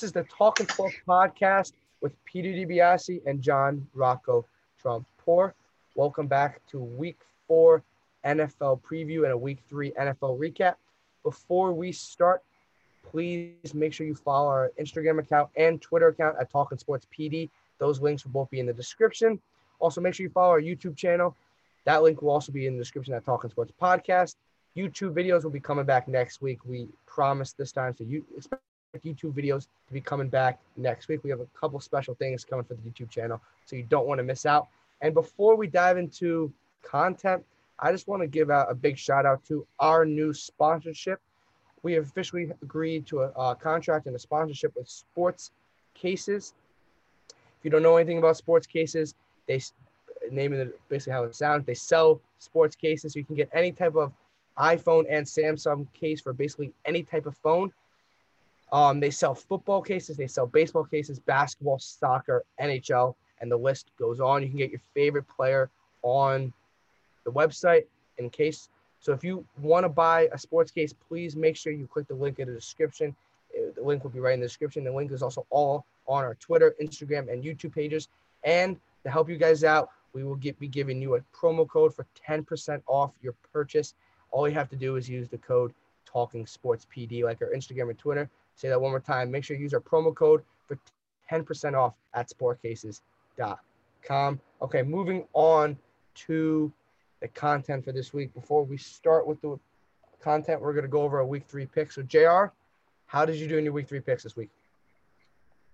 This is the Talking Sports podcast with Peter DiBiasi and John Rocco Trump Poor. Welcome back to week four NFL preview and a week three NFL recap. Before we start, please make sure you follow our Instagram account and Twitter account at Talking Sports PD. Those links will both be in the description. Also, make sure you follow our YouTube channel. That link will also be in the description at Talking Sports Podcast. YouTube videos will be coming back next week. We promise this time. So you expect YouTube videos to be coming back next week. We have a couple special things coming for the YouTube channel, so you don't want to miss out. And before we dive into content, I just want to give out a big shout out to our new sponsorship. We have officially agreed to a, a contract and a sponsorship with Sports Cases. If you don't know anything about SportzCases, they name it basically how it sounds. They sell sports cases, so you can get any type of iPhone and Samsung case for basically any type of phone. Um, they sell football cases, they sell baseball cases, basketball, soccer, NHL, and the list goes on. You can get your favorite player on the website in case. So if you want to buy a sports case, please make sure you click the link in the description. Uh, the link will be right in the description. The link is also all on our Twitter, Instagram, and YouTube pages. And to help you guys out, we will get, be giving you a promo code for 10% off your purchase. All you have to do is use the code Talking Sports PD, like our Instagram and Twitter. Say that one more time. Make sure you use our promo code for 10% off at sportzcases.com. Okay, moving on to the content for this week. Before we start with the content, we're going to go over our week three picks. So, JR, how did you do in your week three picks this week?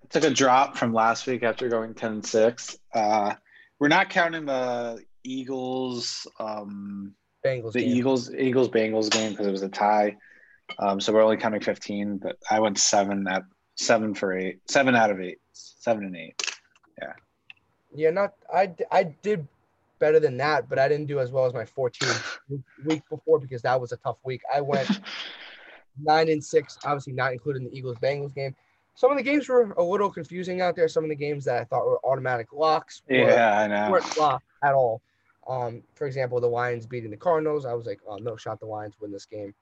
I took a drop from last week after going 10 and 6. Uh, we're not counting the Eagles, um, Bengals. the game. Eagles, Eagles Bengals game because it was a tie. Um, so we're only counting 15, but I went seven at seven for eight, seven out of eight, seven and eight. Yeah, Yeah, not I. I did better than that, but I didn't do as well as my 14 week before because that was a tough week. I went nine and six, obviously not including the Eagles Bengals game. Some of the games were a little confusing out there. Some of the games that I thought were automatic locks were, Yeah, I know. weren't locked at all. Um, for example, the Lions beating the Cardinals. I was like, oh no shot, the Lions win this game,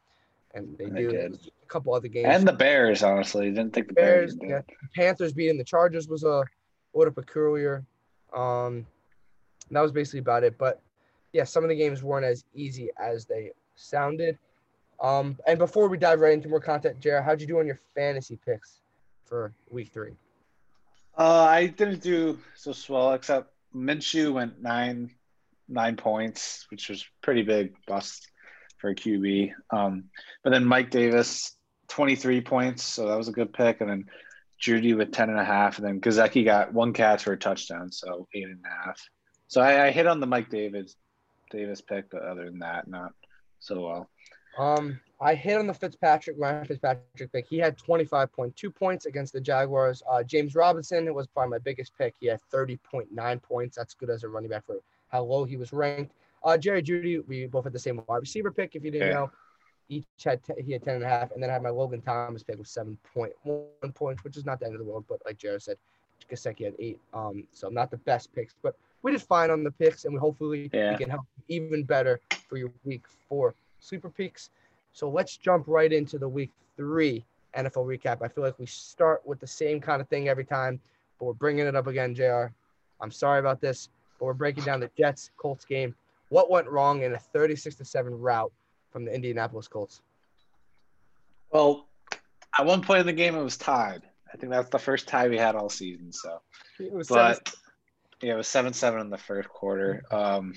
and they they do. did. A couple other games. And the Bears, honestly, didn't think the Bears. Bears, yeah. Panthers beating the Chargers was a little peculiar. Um, that was basically about it. But yeah, some of the games weren't as easy as they sounded. Um, and before we dive right into more content, Jared, how'd you do on your fantasy picks for week three? Uh, I didn't do so swell, except Minshew went nine nine points, which was pretty big bust for a QB. Um, but then Mike Davis, 23 points, so that was a good pick. And then Jeudy with 10 and a half. And then Gesicki got one catch for a touchdown, so eight and a half. So I, I hit on the Mike Davis Davis pick, but other than that, not so well. Um, I hit on the Fitzpatrick, Ryan Fitzpatrick pick. He had 25.2 points against the Jaguars. Uh, James Robinson was probably my biggest pick. He had 30.9 points. That's good as a running back for how low he was ranked. Uh, Jerry Jeudy, we both had the same wide receiver pick. If you didn't Yeah. know, each had t- he had 10 and a half, and then I had my Logan Thomas pick with 7.1 points, which is not the end of the world. But like Jared said, Gesicki had eight. Um, so not the best picks, but we did fine on the picks, and we hopefully Yeah. we can help even better for your week four sleeper picks. So let's jump right into the week three NFL recap. I feel like we start with the same kind of thing every time, but we're bringing it up again, JR. I'm sorry about this, but we're breaking down the Jets Colts game. What went wrong in a 36 to 7 route from the Indianapolis Colts? Well, at one point in the game, it was tied. I think that's the first tie we had all season. So It was but yeah, it was seven seven in the first quarter. Um,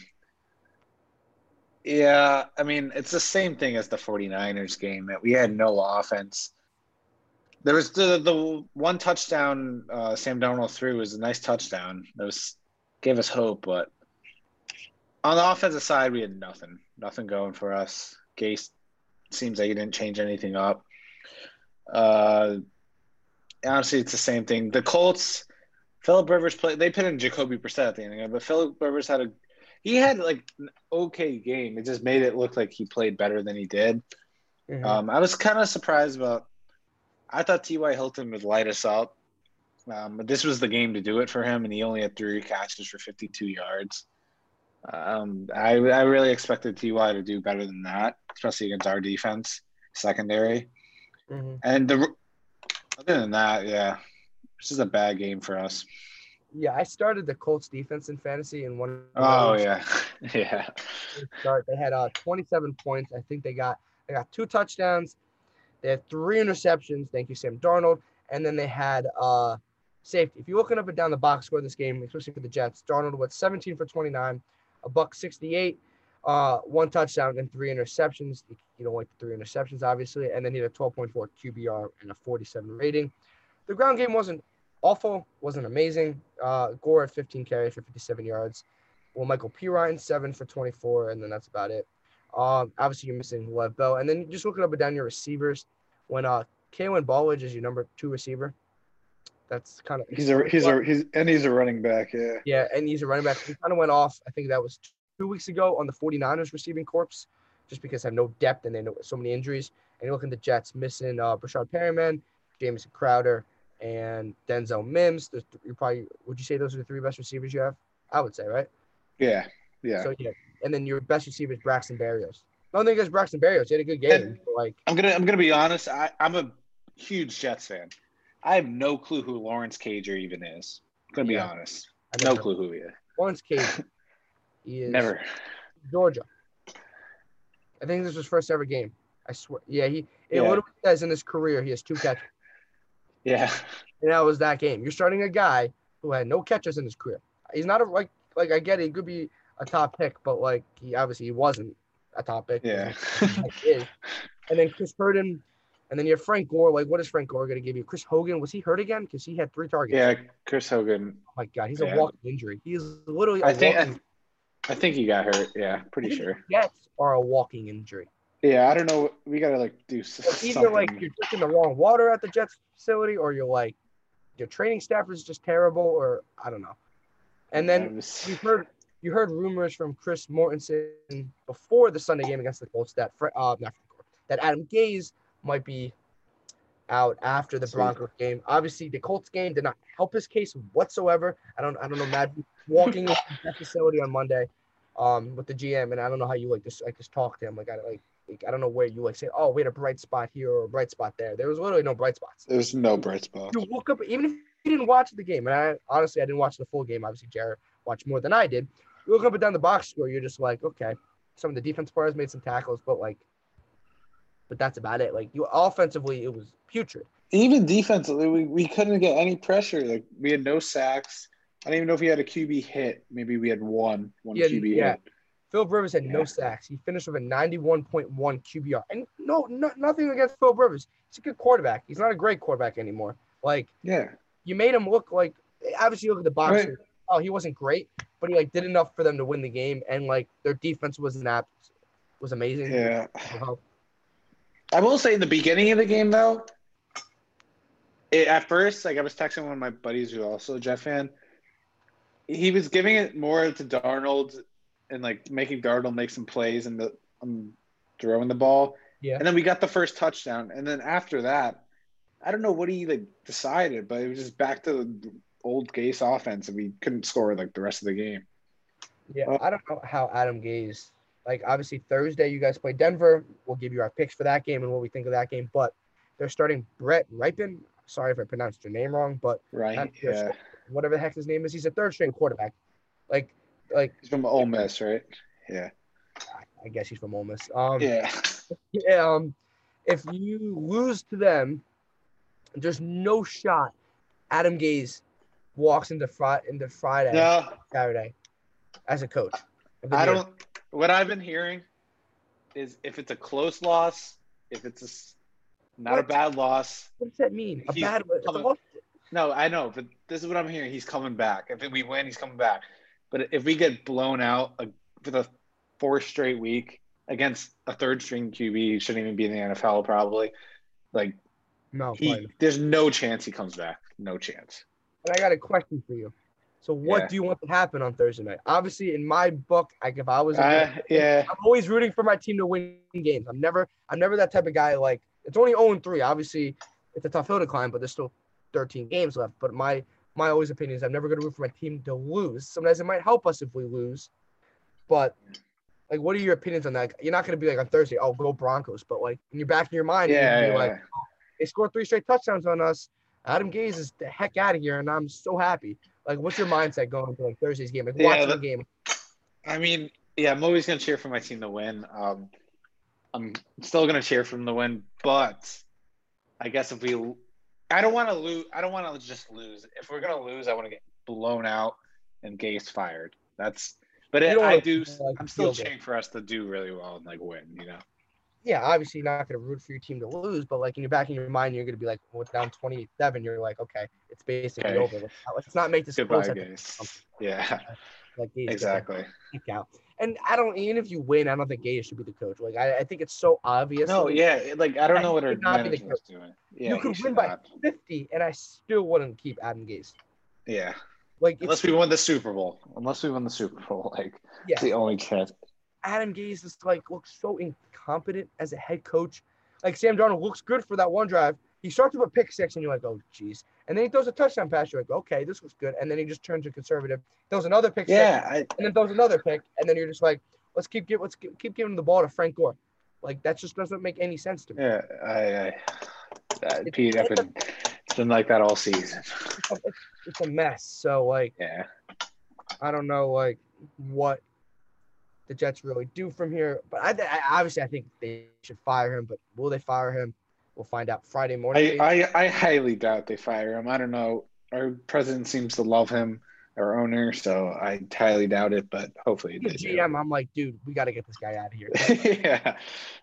yeah, I mean it's the same thing as the 49ers game. We had no offense. There was the the one touchdown uh, Sam Darnold threw was a nice touchdown. That was gave us hope, but on the offensive side, we had nothing, nothing going for us. Gase seems like he didn't change anything up. Uh, honestly, it's the same thing. The Colts. Philip Rivers played. They put in Jacoby Brissett at the end of the game, but Philip Rivers had a. He had like an okay game. It just made it look like he played better than he did. Mhm. Um, I was kind of surprised about. I thought T.Y. Hilton would light us up, um, but this was the game to do it for him, and he only had three catches for 52 yards. Um, I I really expected Ty to do better than that, especially against our defense secondary. Mhm. And the Other than that, yeah, this is a bad game for us. Yeah, I started the Colts defense in fantasy in one. Oh yeah, yeah. Start. They had uh 27 points. I think they got they got two touchdowns. They had three interceptions. Thank you, Sam Darnold. And then they had uh safety. If you're looking up and down the box score of this game, especially for the Jets, Darnold was 17 for 29, a buck 68, uh, one touchdown and three interceptions. You don't like the three interceptions, obviously. And then he had a 12.4 QBR and a 47 rating. The ground game wasn't awful, wasn't amazing. Uh, Gore at 15 carries for 57 yards. Well, Michael Perine, seven for 24, and then that's about it. Um, obviously, you're missing Lev Bell. And then just looking up and down your receivers, when uh, Kalen Ballage is your number two receiver, that's kind of he's a he's a he's and he's a running back, yeah. Yeah, and he's a running back. He kind of went off. I think that was two weeks ago on the 49ers receiving corpse, just because they have no depth and they know so many injuries. And you look at the Jets missing uh, Breshad Perriman, Jamison Crowder, and Denzel Mims. There's, you probably would you say those are the three best receivers you have? I would say, right? Yeah, yeah. So yeah, and then your best receiver is Braxton Berrios. I don't think it's Braxton Berrios. He had a good game. And like I'm gonna I'm gonna be honest. I, I'm a huge Jets fan. I have no clue who Lawrence Cager even is. I'm gonna be honest. I have No clue who he is. Lawrence Cager. He is Never. Georgia. I think this was his first ever game. I swear. Yeah, he. It Yeah. literally says in his career he has two catches. Yeah. And that was that game. You're starting a guy who had no catches in his career. He's not a like like I get it. He could be a top pick, but like he obviously he wasn't a top pick. Yeah. Like, he is. And then Chris Herndon, and then you have Frank Gore. Like, what is Frank Gore going to give you? Chris Hogan was he hurt again? Because he had three targets. yeah. Chris Hogan. Oh my God, he's Yeah. a walking injury. He is literally. a I think walking, I, I think he got hurt. Yeah, pretty sure. Jets are a walking injury. Yeah, I don't know. We gotta like do s- It's either something. like you're drinking the wrong water at the Jets facility, or you're like your training staff is just terrible, or I don't know. And I then was- you heard you heard rumors from Chris Mortensen before the Sunday game against the Colts that uh not Frank Gore, that Adam Gase might be out after the. Broncos game. Obviously, the Colts game did not help his case whatsoever. I don't I don't know imagine walking into that facility on Monday um with the GM and I don't know how you like just like just talk to him like I like, like I don't know where you like say oh we had a bright spot here or a bright spot there. There was literally no bright spots There was no bright spot. you look up even if you didn't watch the game, and I honestly I didn't watch the full game. Obviously, Jared watched more than I did. You look up and down the box score, you're just like, okay, some of the defense players made some tackles, but like, but that's about it. Like you offensively, it was putrid. Even defensively, we, we couldn't get any pressure. Like we had no sacks. I don't even know if we had a QB hit. Maybe we had one one Yeah, QB yeah. hit. Philip Rivers had no sacks. He finished with a 91.1 QBR, and no, no, nothing against Phil Rivers. He's a good quarterback. He's not a great quarterback anymore. Like Yeah, you made him look like obviously you look at the box. Right. Oh, he wasn't great, but he like did enough for them to win the game, and like their defense was not was amazing. yeah. I will say in the beginning of the game though, it, at first, like I was texting one of my buddies who also a Jet fan. He was giving it more to Darnold and like making Darnold make some plays and the um, throwing the ball. Yeah. And then we got the first touchdown, and then after that, I don't know what he like decided, but it was just back to the old Gase offense, and we couldn't score like the rest of the game. Yeah, I don't know how Adam Gase. Like obviously Thursday, you guys play Denver. We'll give you our picks for that game and what we think of that game. But they're starting Brett Rypien. Sorry if I pronounced your name wrong, but Right? Yeah. whatever the heck his name is, he's a third string quarterback. Like, like He's from Ole Miss, right? Yeah. I guess he's from Ole Miss. Um, Yeah. yeah, um, if you lose to them, there's no shot. Adam Gase walks into Friday into Friday No, Saturday as a coach. I don't. What I've been hearing is if it's a close loss, if it's a not a bad loss. What does that mean? A bad. Coming- loss. No, I know, but this is what I'm hearing. He's coming back. If we win, he's coming back. But if we get blown out uh, for the fourth straight week against a third string QB, he shouldn't even be in the NFL probably. Like No, he, there's no chance he comes back. No chance. And I got a question for you. So, what Yeah. do you want to happen on Thursday night? Obviously, in my book, like if I was, a Uh, yeah, I'm always rooting for my team to win games. I'm never, I'm never that type of guy. Like it's only 0 3. Obviously, it's a tough hill to climb, but there's still 13 games left. But my, my always opinion is I'm never going to root for my team to lose. Sometimes it might help us if we lose, but like, what are your opinions on that? You're not going to be like on Thursday, oh, go Broncos. But like in your back of your mind, you're yeah, gonna yeah. like, they scored three straight touchdowns on us. Adam Gase is the heck out of here, and I'm so happy. Like, what's your mindset going into like Thursday's game? Like Yeah, watching the game. I mean, yeah, I'm always gonna cheer for my team to win. Um, I'm still gonna cheer for them to win, but I guess if we, I don't want to lose. I don't want to just lose. If we're gonna lose, I want to get blown out and Gase fired. That's. But it, I do. like, I'm still cheering for us to do really well and like win. You know. Yeah, obviously you're not going to root for your team to lose, but like in your back in your mind, you're going to be like, well, it's down 28-7. You're like, okay, it's basically Okay. over. Let's not, let's not make this Goodbye, close. Yeah, Like exactly. out. And I don't even if you win, I don't think Gase should be the coach. Like I, I think it's so obvious. No, yeah, like I don't know what our should not be the management's doing. Yeah, you could win by not. 50, and I still wouldn't keep Adam Gase. Yeah, Like unless we win the Super Bowl. Unless we win the Super Bowl, like yeah, it's the only chance. Adam Gase is like looks so incompetent as a head coach. Like Sam Darnold looks good for that one drive. He starts with a pick six, and you're like, oh, jeez. And then he throws a touchdown pass. You're like, okay, this was good. And then he just turns to conservative. Throws another pick six, Yeah, I, and then throws another pick. And then you're just like, let's keep give, let's keep giving the ball to Frank Gore. Like that just doesn't make any sense to me. yeah, I, I, uh, Pete, I've been, it's been like that all season. It's a, it's, it's a mess. So like, Yeah, I don't know like what the Jets really do from here. But I, I obviously I think they should fire him. But will they fire him? We'll find out Friday morning. I, I, I highly doubt they fire him. I don't know. Our president seems to love him, our owner, so I highly doubt it. But hopefully the they do. GM, I'm like, dude, we got to get this guy out of here. yeah.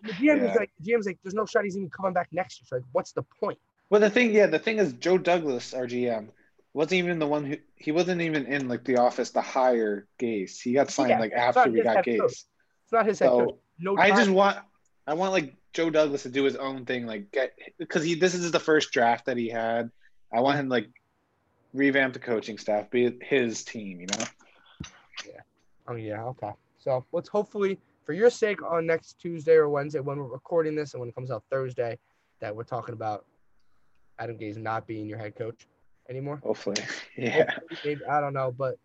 The GM Yeah. is like, the GM's like, there's no shot he's even coming back next year. So like, what's the point? Well, the thing, yeah, the thing is, Joe Douglas, our GM, wasn't even the one who he wasn't even in like the office to hire Gase. He got signed Yeah, like after we got head coach. It's not his head coach. No, I just want, I want like Joe Douglas to do his own thing, like get because he this is the first draft that he had. I want him like revamp the coaching staff, be his team, you know. Yeah. Oh yeah, okay. So let's hopefully, for your sake, on next Tuesday or Wednesday when we're recording this, and when it comes out Thursday, that we're talking about Adam Gase not being your head coach anymore. Hopefully, yeah. Hopefully, maybe, I don't know, but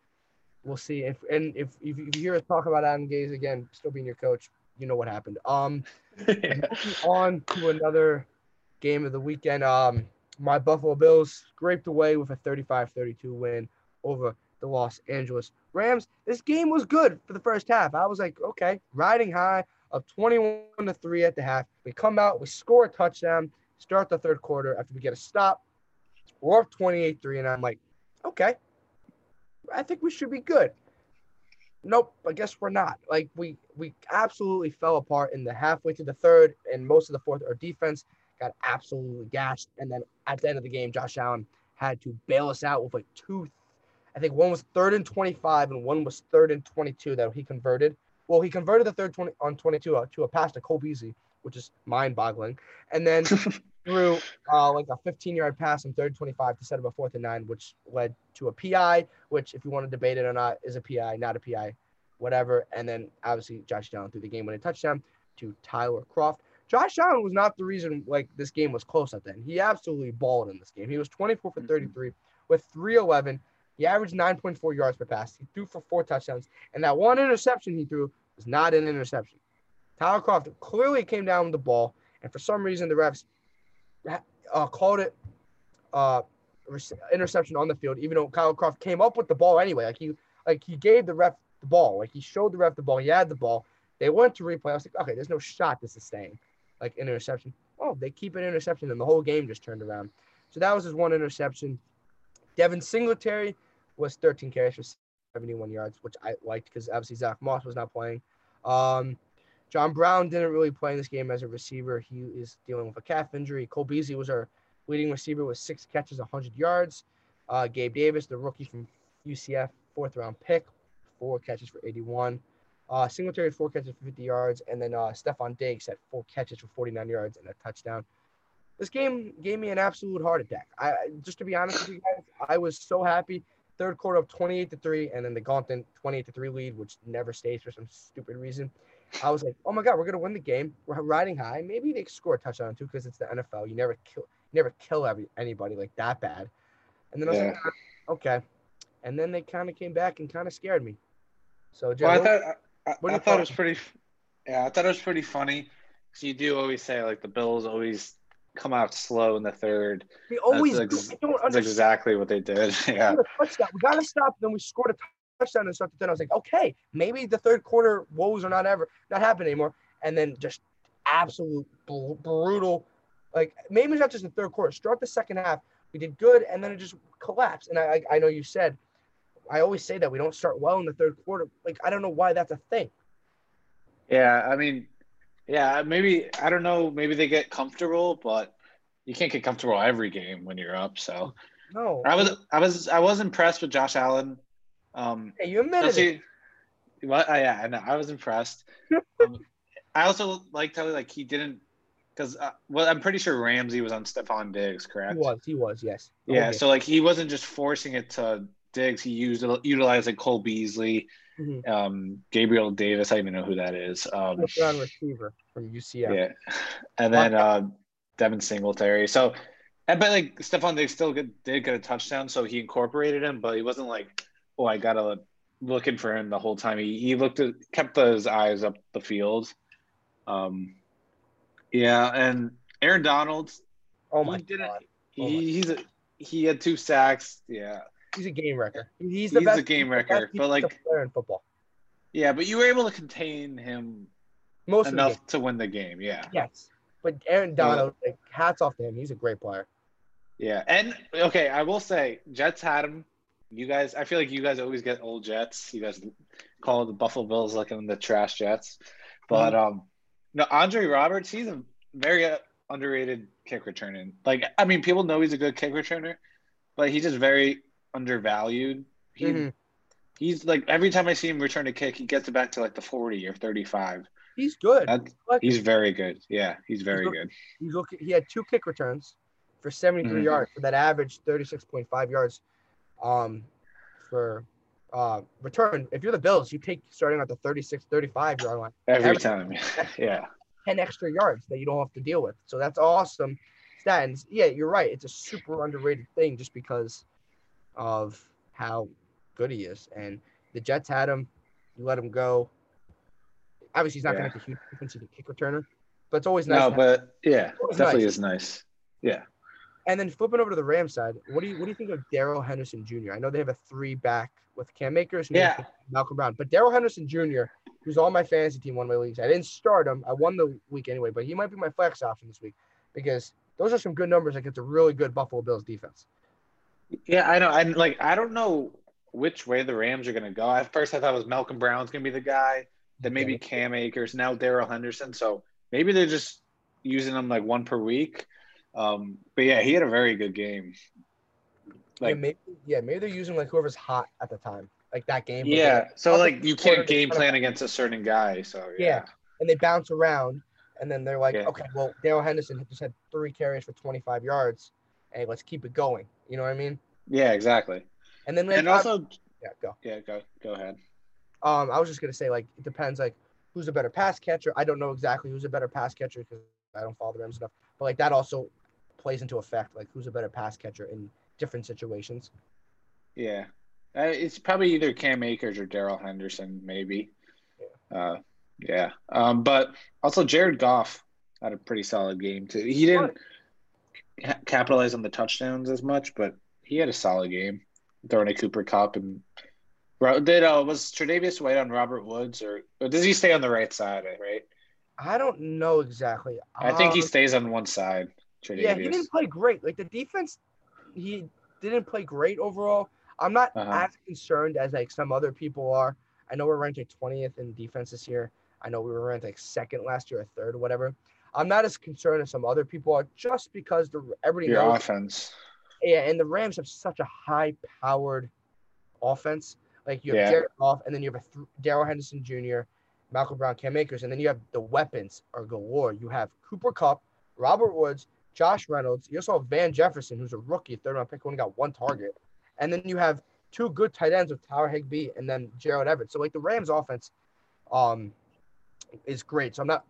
we'll see. If and if if you, hear us talk about Adam Gase again, still being your coach, you know what happened. Um, moving on to another game of the weekend. Um, my Buffalo Bills scraped away with a 35-32 win over the Los Angeles Rams. This game was good for the first half. I was like, okay, riding high of 21 to 3 at the half. We come out, we score a touchdown, start the third quarter after we get a stop. We're up 28-3, and I'm like, okay, I think we should be good. Nope, I guess we're not. Like we we absolutely fell apart in the halfway through the third and most of the fourth. Our defense got absolutely gashed, and then at the end of the game, Josh Allen had to bail us out with like two. I think one was third and twenty-five, and one was third and twenty-two that he converted. Well, he converted the third twenty on twenty-two uh, to a pass to Cole Beasley, which is mind-boggling, and then threw uh, like a 15-yard pass on third and 25 to set up a fourth and nine, which led to a PI, which, if you want to debate it or not, is a PI, not a PI, whatever. And then obviously Josh Allen threw the game-winning touchdown to Tyler Kroft. Josh Allen was not the reason like this game was close at the end. He absolutely balled in this game. He was 24 for 33 with 311. He averaged 9.4 yards per pass. He threw for four touchdowns, and that one interception he threw was not an interception. Tyler Kroft clearly came down with the ball, and for some reason the refs uh, called it uh, interception on the field, even though Kyle Kroft came up with the ball anyway. Like he, like he gave the ref the ball. Like he showed the ref the ball. He had the ball. They went to replay. I was like, okay, there's no shot this is staying. Like interception. Oh, they keep an interception, and the whole game just turned around. So that was his one interception. Devin Singletary was 13 carries for 71 yards, which I liked because obviously Zach Moss was not playing. Um, John Brown didn't really play in this game as a receiver. He is dealing with a calf injury. Cole Beasley was our leading receiver with six catches, 100 yards. Uh, Gabe Davis, the rookie from UCF, fourth round pick, four catches for 81. Uh, Singletary, four catches for 50 yards. And then uh, Stefon Diggs had four catches for 49 yards and a touchdown. This game gave me an absolute heart attack. I just to be honest with you guys, I was so happy. Third quarter of 28 to 3, and then the Gauntlet 28 to 3 lead, which never stays for some stupid reason. I was like, oh my god, we're gonna win the game. We're riding high. Maybe they score a touchdown too, because it's the NFL. You never kill, you never kill every, anybody like that bad. And then I was like, "Ah, okay. And then they kind of came back and kind of scared me. So, Jay, Well, I thought I, I, I thought it was pretty. Yeah, I thought it was pretty funny. Because you do always say like the Bills always come out slow in the third. They always That's, ex- that's understand. exactly what they did. yeah. scored a touchdown. We gotta stop. Then we scored a touchdown and start the then I was like, okay, maybe the third quarter woes are not ever not happening anymore. And then just absolute br- brutal. Like maybe it's not just the third quarter. Start the second half. We did good, and then it just collapsed. And I I, I know you said, I always say that we don't start well in the third quarter. Like I don't know why that's a thing. Yeah, I mean, yeah, maybe I don't know. Maybe they get comfortable, but you can't get comfortable every game when you're up. So No, I was, I was, I was impressed with Josh Allen. Um, Hey, you admitted it. What? Uh, yeah, I know. I was impressed. um, I also liked how like he didn't, because uh, well, I'm pretty sure Ramsey was on Stefon Diggs, correct? He was. He was. Yes. Yeah, game. so like he wasn't just forcing it to Diggs. He used utilized like Cole Beasley, Mhm. um, Gabriel Davis. I don't even know who that is. Um, receiver from UCF. yeah, and then uh, Devin Singletary. So, and but like Stefon Diggs still get, did get a touchdown, so he incorporated him, but he wasn't like, oh, I gotta looking for him the whole time. He he looked at kept his eyes up the field. Um, yeah, and Aaron Donald, Oh my he didn't. god. He, Oh my he's a, he had two sacks. Yeah, He's a game wrecker. He's he's, the best. a game he's wrecker. But like, defensive player in football. yeah, but you were able to contain him Most enough to win the game. Yeah. Yes. But Aaron Donald, like, hats off to him. He's a great player. Yeah, and okay, I will say Jets had him. You guys, I feel like you guys always get old Jets. You guys call the Buffalo Bills like in the trash Jets, but um, no, Andre Roberts, he's a very uh, underrated kick returning. Like, I mean, people know he's a good kick returner, but he's just very undervalued. He, Mhm. He's like every time I see him return a kick, he gets it back to like the forty or thirty-five. He's good. That, Like, he's very good. Yeah, he's very He's- good. he's look, he had two kick returns for 73 Mhm. yards for that average 36.5 yards um, for uh, return. If you're the Bills, you take starting at the 36, 35 yard line, Every Every- time. yeah. 10 extra yards that you don't have to deal with. So that's awesome. Stat. And yeah, you're right. It's a super underrated thing just because of how good he is. And the Jets had him. You let him go. Obviously, he's not Yeah. going to make a huge difference in the kick returner, but it's always nice. No, but yeah, definitely nice. is nice. Yeah. And then flipping over to the Rams side, what do you what do you think of Darrell Henderson Jr.? I know they have a three back with Cam Akers and Yeah. Malcolm Brown, but Darrell Henderson Jr., who's on my fantasy team, one of my leagues. I didn't start him. I won the week anyway, but he might be my flex option this week because those are some good numbers against a really good Buffalo Bills defense. Yeah, I know. I'm like. I don't know which way the Rams are going to go. At first, I thought it was Malcolm Brown's going to be the guy. Then maybe Cam Akers. Now Darrell Henderson. So maybe they're just using them like one per week. Um, but yeah, he had a very good game. yeah, Like maybe yeah, maybe they're using like whoever's hot at the time, like that game. yeah, so like you can't game plan against a certain guy. So yeah, Yeah. and they bounce around, and then they're like, Yeah. okay, well, Darrell Henderson just had three carries for 25 yards, and let's keep it going. You know what I mean? yeah, exactly. And then like, And I- also, yeah, go. yeah, go go ahead. Um, I was just gonna say like it depends like who's a better pass catcher. I don't know exactly who's a better pass catcher because I don't follow the Rams enough. But like that also plays into effect like who's a better pass catcher in different situations. Yeah, uh, it's probably either Cam Akers or Darrell Henderson, maybe. Uh, yeah, um, but also Jared Goff had a pretty solid game too. He didn't ca- capitalize on the touchdowns as much, but he had a solid game throwing a Cooper Kupp and. Did uh, was Tre'Davious White on Robert Woods or, or does he stay on the right side? Right, I don't know exactly. I think he Um, stays on one side. Tre'Davious. Yeah, he didn't play great. Like the defense, he didn't play great overall. I'm not Uh-huh. as concerned as like some other people are. I know we're ranked like 20th in defense this year. I know we were ranked like second last year or third or whatever. I'm not as concerned as some other people are just because the everybody Your knows offense. Yeah, and the Rams have such a high-powered offense. Like you have Yeah. Jared Goff, and then you have a th- Darrell Henderson Jr., Malcolm Brown, Cam Akers, and then you have the weapons are galore. You have Cooper Kupp, Robert Woods, Josh Reynolds. You also have Van Jefferson, who's a rookie, third round pick, only got one target, and then you have two good tight ends with Tower Higbee and then Gerald Everett. So like the Rams offense, um, is great. So I'm not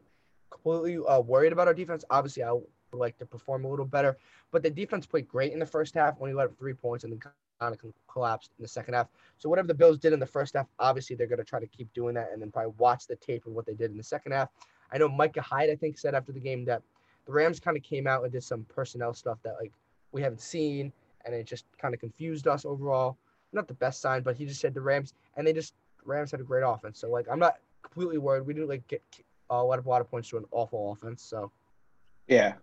completely uh, worried about our defense. Obviously, I would like to perform a little better. But the defense played great in the first half when he let up three points and then kind of collapsed in the second half. So whatever the Bills did in the first half, obviously they're going to try to keep doing that and then probably watch the tape of what they did in the second half. I know Micah Hyde, I think, said after the game that the Rams kind of came out and did some personnel stuff that like we haven't seen, and it just kind of confused us overall. Not the best sign, but he just said the Rams, and they just Rams had a great offense. So like I'm not completely worried. We didn't like get uh, let up a lot of points to an awful offense. So Yeah.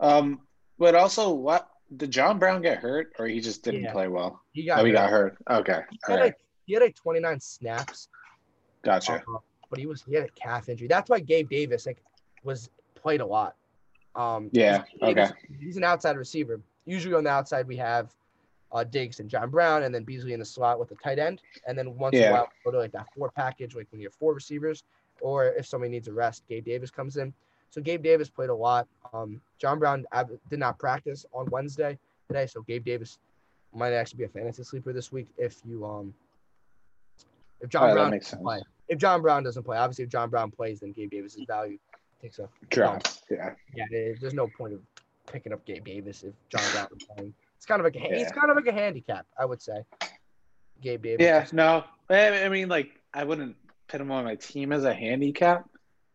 Um, but also, what did John Brown get hurt, or he just didn't Yeah. play well? he got Oh, he got hurt. Okay, He had, right, like, he had like 29 snaps, gotcha. uh, but he was he had a calf injury. That's why Gabe Davis like was played a lot. Um, Yeah, Gabe okay. He's an outside receiver. Usually on the outside we have uh, Diggs and John Brown, and then Beasley in the slot with the tight end, and then once in Yeah. a while go to like that four package, like when you have four receivers, or if somebody needs a rest, Gabe Davis comes in. So Gabe Davis played a lot. Um, John Brown did not practice on Wednesday today, so Gabe Davis might actually be a fantasy sleeper this week if you um if John that Brown doesn't sense. play. If John Brown doesn't play, obviously if John Brown plays, then Gabe Davis's value takes a Drop. Um, yeah, yeah. there- There's no point of picking up Gabe Davis if John is playing. It's kind of like a, it's Yeah. kind of like a handicap, I would say. Gabe Davis. yeah. No, I I mean, like, I wouldn't put him on my team as a handicap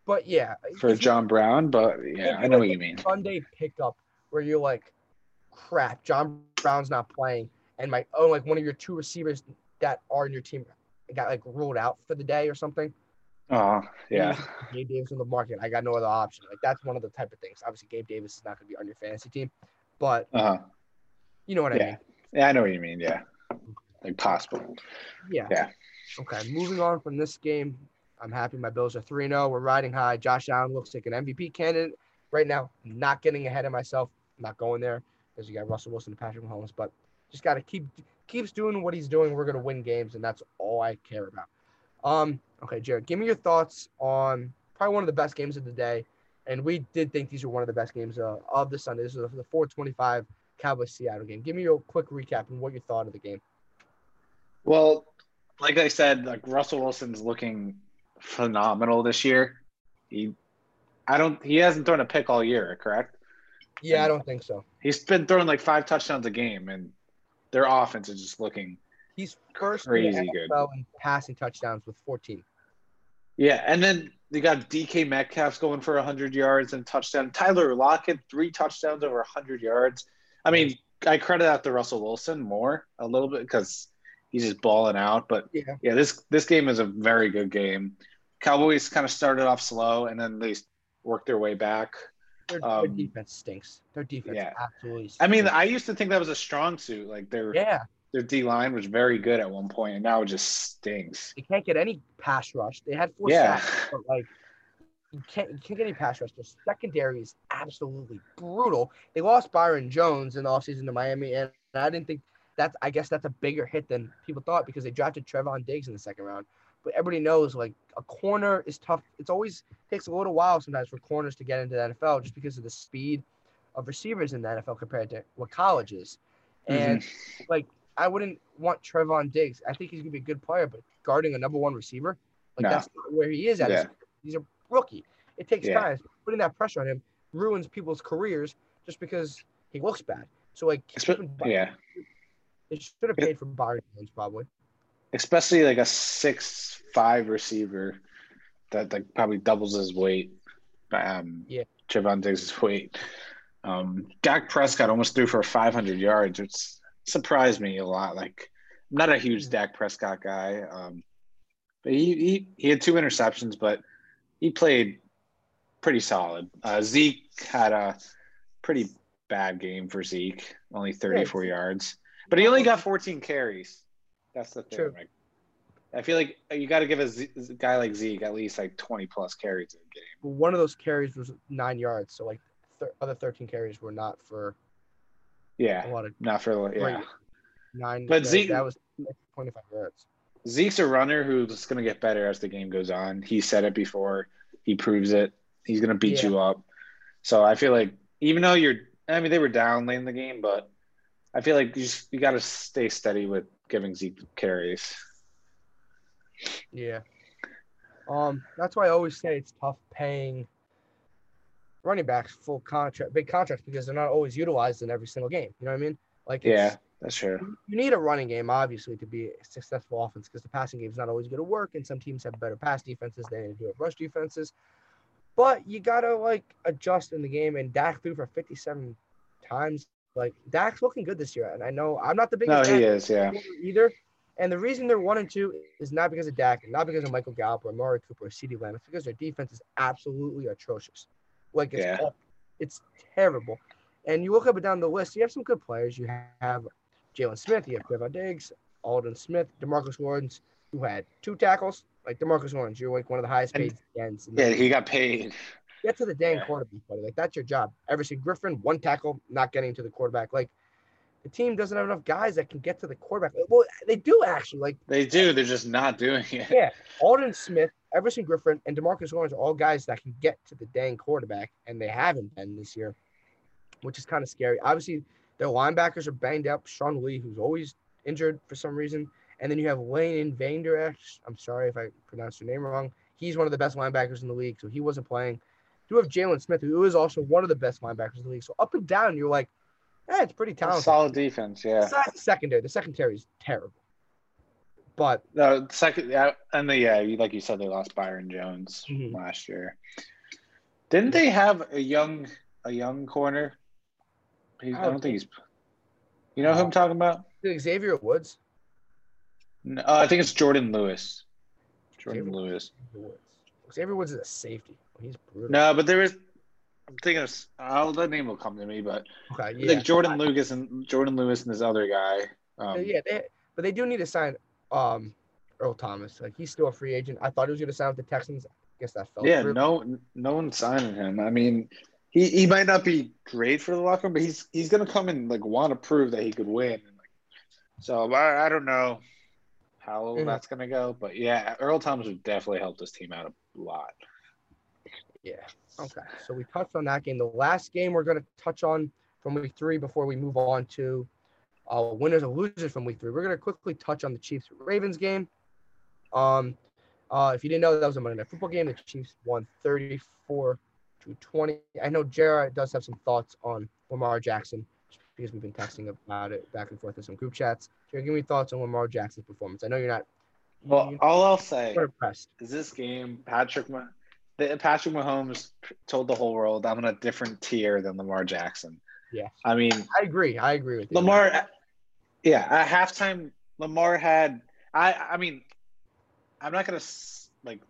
But yeah, for you- John Brown, but yeah, I know like what you mean. Sunday pickup where you're like, crap, John Brown's not playing, and my oh, like one of your two receivers that are in your team got like ruled out for the day or something. Oh, yeah, Gabe Davis in the market. I got no other option. Like that's one of the type of things. Obviously, Gabe Davis is not going to be on your fantasy team, but uh huh. you know what I mean. Yeah, I know what you mean. Yeah, like possible. Yeah. Yeah. Okay. Moving on from this game, I'm happy my Bills are 3 0. We're riding high. Josh Allen looks like an MVP candidate right now. Not getting ahead of myself. Not going there because you got Russell Wilson and Patrick Mahomes, but just got to keep keeps doing what he's doing. We're going to win games, and that's all I care about. Um. Okay, Jared, give me your thoughts on probably one of the best games of the day. And we did think these were one of the best games uh, of the Sunday. This is the 425 Cowboys Seattle game. Give me your quick recap and what you thought of the game. Well, like I said, like Russell Wilson's looking phenomenal this year. He, I don't, he hasn't thrown a pick all year, correct? Yeah, I don't think so. He's been throwing like five touchdowns a game, and their offense is just looking. He's first Crazy in good. In passing touchdowns with 14. Yeah, and then they got DK Metcalf's going for hundred yards and touchdown. Tyler Lockett three touchdowns over hundred yards. I mean, I credit that to Russell Wilson more a little bit because he's just balling out. But Yeah. yeah, this this game is a very good game. Cowboys kind of started off slow and then they worked their way back. Their, their Um, defense stinks. Their defense yeah. absolutely stinks. I mean, I used to think that was a strong suit. Like they're yeah, their D line was very good at one point, and now it just stinks. they can't get any pass rush. They had four Yeah. sacks, but like you can't you can't get any pass rush. Their secondary is absolutely brutal. They lost Byron Jones in the offseason to Miami, and I didn't think that's I guess that's a bigger hit than people thought because they drafted Trevon Diggs in the second round. But everybody knows like a corner is tough. It's always takes a little while sometimes for corners to get into the NFL just because of the speed of receivers in the NFL compared to what college is. Mm-hmm. And like I wouldn't want Trevon Diggs. I think he's gonna be a good player, but guarding a number one receiver, like No. that's not where he is at. Yeah. He's a rookie. It takes Yeah. time. Putting that pressure on him ruins people's careers just because he looks bad. So like, yeah, they should have paid for Byron Jones probably. especially like a six five receiver that like probably doubles his weight. Um, Yeah. Trevon Diggs' weight. Um, Dak Prescott almost threw for 500 yards, which surprised me a lot. Like, I'm not a huge Yeah. Dak Prescott guy, um, but he, he he had two interceptions, but he played pretty solid. Uh, Zeke had a pretty bad game for Zeke, only 34 yards, but he only got 14 carries. That's the thing. Like, I feel like you got to give a, Z- a guy like Zeke at least like 20 plus carries in a game. One of those carries was nine yards, so like th- other thirteen carries were not for a Yeah, lot of not for yeah. Nine. But that, Zeke- that was twenty five yards. Zeke's a runner who's going to get better as the game goes on. He said it before. He proves it. He's going to beat Yeah. you up. So I feel like even though you're, I mean, they were down late in the game, but I feel like you just, you got to stay steady with giving Zeke carries. Yeah. Um, that's why I always say it's tough paying running backs full contract, big contracts because they're not always utilized in every single game. You know what I mean? Like, Yeah, that's true. you need a running game obviously to be a successful offense because the passing game is not always going to work, and some teams have better pass defenses than they do have rush defenses. But you gotta like adjust in the game, and Dak threw for 57 times. Like Dak's looking good this year, and I know I'm not the biggest. No, he is. Yeah. either. And the reason they're one and two is not because of Dak, not because of Michael Gallup or Amari Cooper or CeeDee Lamb. It's because their defense is absolutely atrocious. Like it's Yeah. it's terrible. And you look up and down the list, you have some good players. You have Jaylon Smith, you have Trevon Diggs, Aldon Smith, Demarcus Lawrence, who had two tackles. Like Demarcus Lawrence, you're like one of the highest paid ends. Yeah, he got paid. Get to the dang Yeah. quarterback, buddy. Like that's your job. Everson Griffen, one tackle, not getting to the quarterback. Like the team doesn't have enough guys that can get to the quarterback. Well, they do actually. Like They do. They're just not doing it. yeah, Alden Smith, Everson Griffen, and Demarcus Lawrence are all guys that can get to the dang quarterback, and they haven't been this year, which is kind of scary. Obviously, their linebackers are banged up. Sean Lee, who's always injured for some reason, and then you have Lane Vander. I'm sorry if I pronounced your name wrong. He's one of the best linebackers in the league, so he wasn't playing. You have Jaylon Smith, who is also one of the best linebackers in the league. So up and down, you're like, eh, it's pretty talented. Solid defense. Yeah. The secondary, the secondary is terrible. But No, second, yeah, and the, yeah, like you said, they lost Byron Jones Mhm. last year. Didn't they have a young a young corner? He, I don't think he's. You know who I'm talking about? Xavier Woods. No, uh, I think it's Jourdan Lewis. Jordan Xavier- Lewis. Woods. Xavier Woods is a safety. He's brutal. No, but there is. I'm thinking of. Oh, that name will come to me, but Okay, yeah. think Jordan Lucas and Jourdan Lewis and this other guy. Um, yeah, they, but they do need to sign um Earl Thomas. Like he's still a free agent. I thought he was going to sign with the Texans. I guess that fell Yeah, through. no, no one's signing him. I mean, he, he might not be great for the locker room, but he's he's gonna come and like want to prove that he could win. And, like, so I, I don't know how Mhm. that's gonna go, but yeah, Earl Thomas would definitely help this team out a lot. Yeah. Okay. So we touched on that game. The last game we're going to touch on from week three before we move on to uh, winners and losers from week three. We're going to quickly touch on the Chiefs Ravens game. Um, uh, if you didn't know, that was a Monday Night Football game. The Chiefs won 34 to 20. I know Jared does have some thoughts on Lamar Jackson because we've been texting about it back and forth in some group chats. Jared, give me thoughts on Lamar Jackson's performance. I know you're not. Well, all I'll say impressed. is this game, Patrick, Ma- the, Patrick Mahomes told the whole world, "I'm on a different tier than Lamar Jackson." Yeah. I mean, I agree. I agree with you. Lamar, yeah, at halftime, Lamar had. I I mean, I'm not gonna like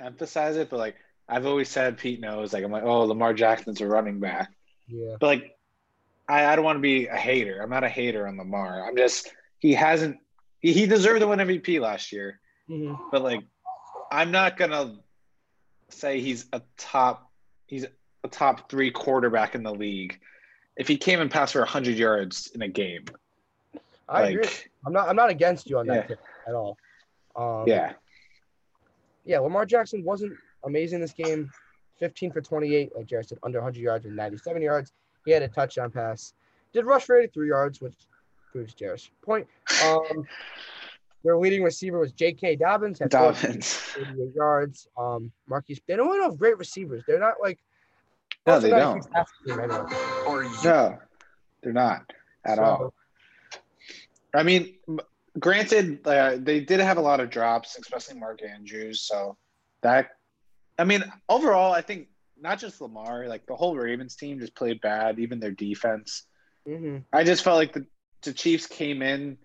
emphasize it, but like I've always said, Pete knows. Like I'm like, oh, Lamar Jackson's a running back, Yeah. but like I, I don't want to be a hater. I'm not a hater on Lamar. I'm just he hasn't. He, he deserved to win MVP last year, Mhm. but like I'm not gonna say he's a top. He's a top three quarterback in the league. If he came and passed for 100 yards in a game, I like agree. I'm not. I'm not against you on that Yeah. tip at all. Um, yeah. Yeah. Lamar Jackson wasn't amazing this game. 15 for 28, like Jared said, under 100 yards and 97 yards. He had a touchdown pass. Did rush for 83 yards, which proves Jared's point. Um, their leading receiver was J.K. Dobbins. Had 48 Dobbins. 88 yards. Um, Marquise. They don't have great receivers. They're not like. No, they don't. team anyway. Or. No, they're not at So, all. I mean, granted, uh, they did have a lot of drops, especially Mark Andrews. So that, I mean, overall, I think not just Lamar, like the whole Ravens team just played bad, even their defense. mhm. I just felt like the, the Chiefs came in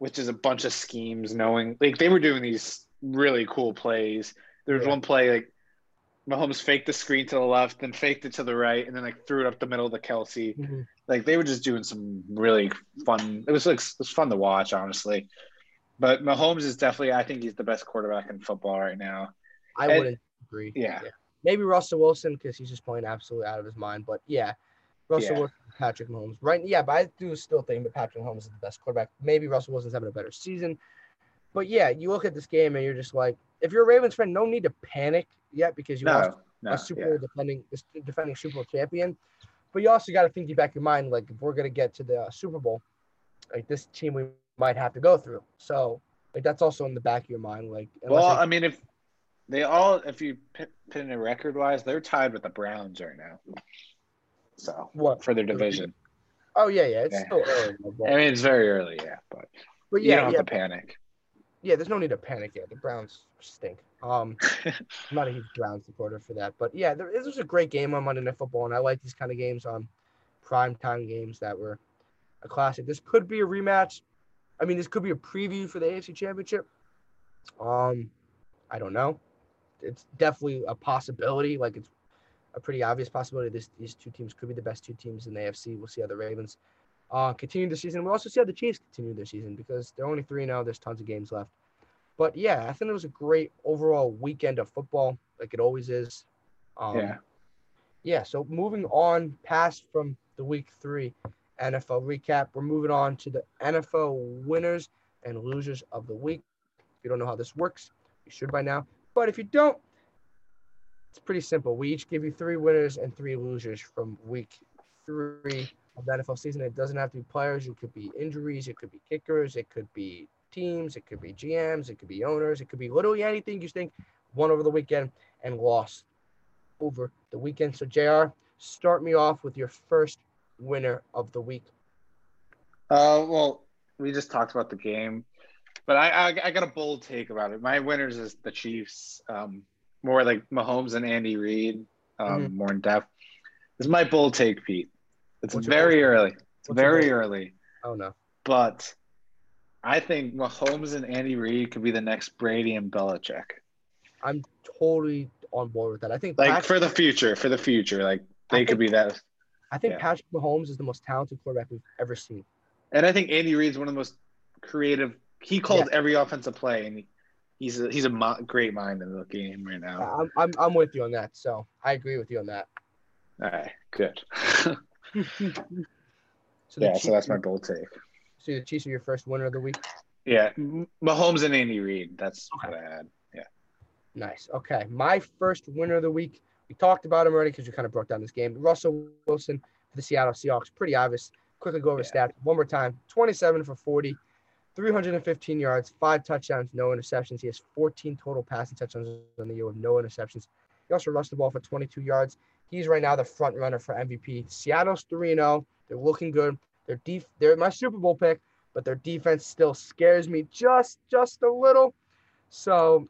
with just a bunch of schemes, knowing like they were doing these really cool plays. There was Yeah. one play like Mahomes faked the screen to the left, then faked it to the right, and then like threw it up the middle to Kelce. Mhm. Like they were just doing some really fun. It was like it was fun to watch, honestly. But Mahomes is definitely, I think he's the best quarterback in football right now. I And- wouldn't agree. Yeah. Maybe Russell Wilson because he's just playing absolutely out of his mind. But yeah, Russell Yeah. Wilson, Patrick Mahomes. Right? Yeah, but I do still think that Patrick Mahomes is the best quarterback. Maybe Russell Wilson's having a better season. But yeah, you look at this game and you're just like, if you're a Ravens fan, no need to panic yet because you lost No, no, a Super yeah. Bowl defending defending Super Bowl champion. But you also got to think back in mind, like if we're gonna get to the uh, Super Bowl, like this team we might have to go through. So like that's also in the back of your mind. Like Well, they- I mean, if they all, if you pin it record wise, they're tied with the Browns right now. So what? for their division, Oh yeah, yeah. It's Yeah. still early. I mean, it's very early, yeah, but But you yeah, don't have yeah, to panic. Yeah, there's no need to panic yet. The Browns stink. Um, I'm not a huge Browns supporter for that, but yeah, there, this was a great game on Monday Night Football, and I like these kind of games on prime time games that were a classic. This could be a rematch. I mean, this could be a preview for the AFC Championship. Um, I don't know. It's definitely a possibility. Like it's a pretty obvious possibility. This these two teams could be the best two teams in the AFC. We'll see how the Ravens uh, continue the season. We'll also see how the Chiefs continue their season because they're only three now. There's tons of games left. But yeah, I think it was a great overall weekend of football, like it always is. Um, yeah. Yeah. So moving on past from the week three NFL recap, we're moving on to the NFL winners and losers of the week. If you don't know how this works, you should by now. But if you don't, it's pretty simple. We each give you three winners and three losers from week three of the NFL season. It doesn't have to be players. It could be injuries. It could be kickers. It could be teams, it could be GMs, it could be owners, it could be literally anything you think won over the weekend and lost over the weekend. So, JR, start me off with your first winner of the week. Uh, well, we just talked about the game, but I, I, I got a bold take about it. My winners is the Chiefs. Um, more like Mahomes and Andy Reid. Um, mm-hmm. more in depth. This is my bold take, Pete. It's What's very early. It's What's very early. Oh no. But I think Mahomes and Andy Reid could be the next Brady and Belichick. I'm totally on board with that. I think like Patrick, for the future, for the future, like they could be that. I think yeah. Patrick Mahomes is the most talented quarterback we've ever seen. And I think Andy Reid's one of the most creative. He calls yeah. every offensive play, and he's a, he's a mo- great mind in the game right now. I'm, I'm I'm with you on that. So I agree with you on that. All right, good. so yeah, so that's my bold take. So the Chiefs are your first winner of the week. Yeah, Mahomes and Andy Reid. That's okay. what I had. Yeah. Nice. Okay, my first winner of the week. We talked about him already because we kind of broke down this game. Russell Wilson for the Seattle Seahawks. Pretty obvious. Quickly go over yeah. stats one more time. 27 for 40, 315 yards, five touchdowns, no interceptions. He has 14 total passing touchdowns on the year with no interceptions. He also rushed the ball for 22 yards. He's right now the front runner for MVP. Seattle's 3 0. They're looking good. Their def- they're my Super Bowl pick, but their defense still scares me just just a little. So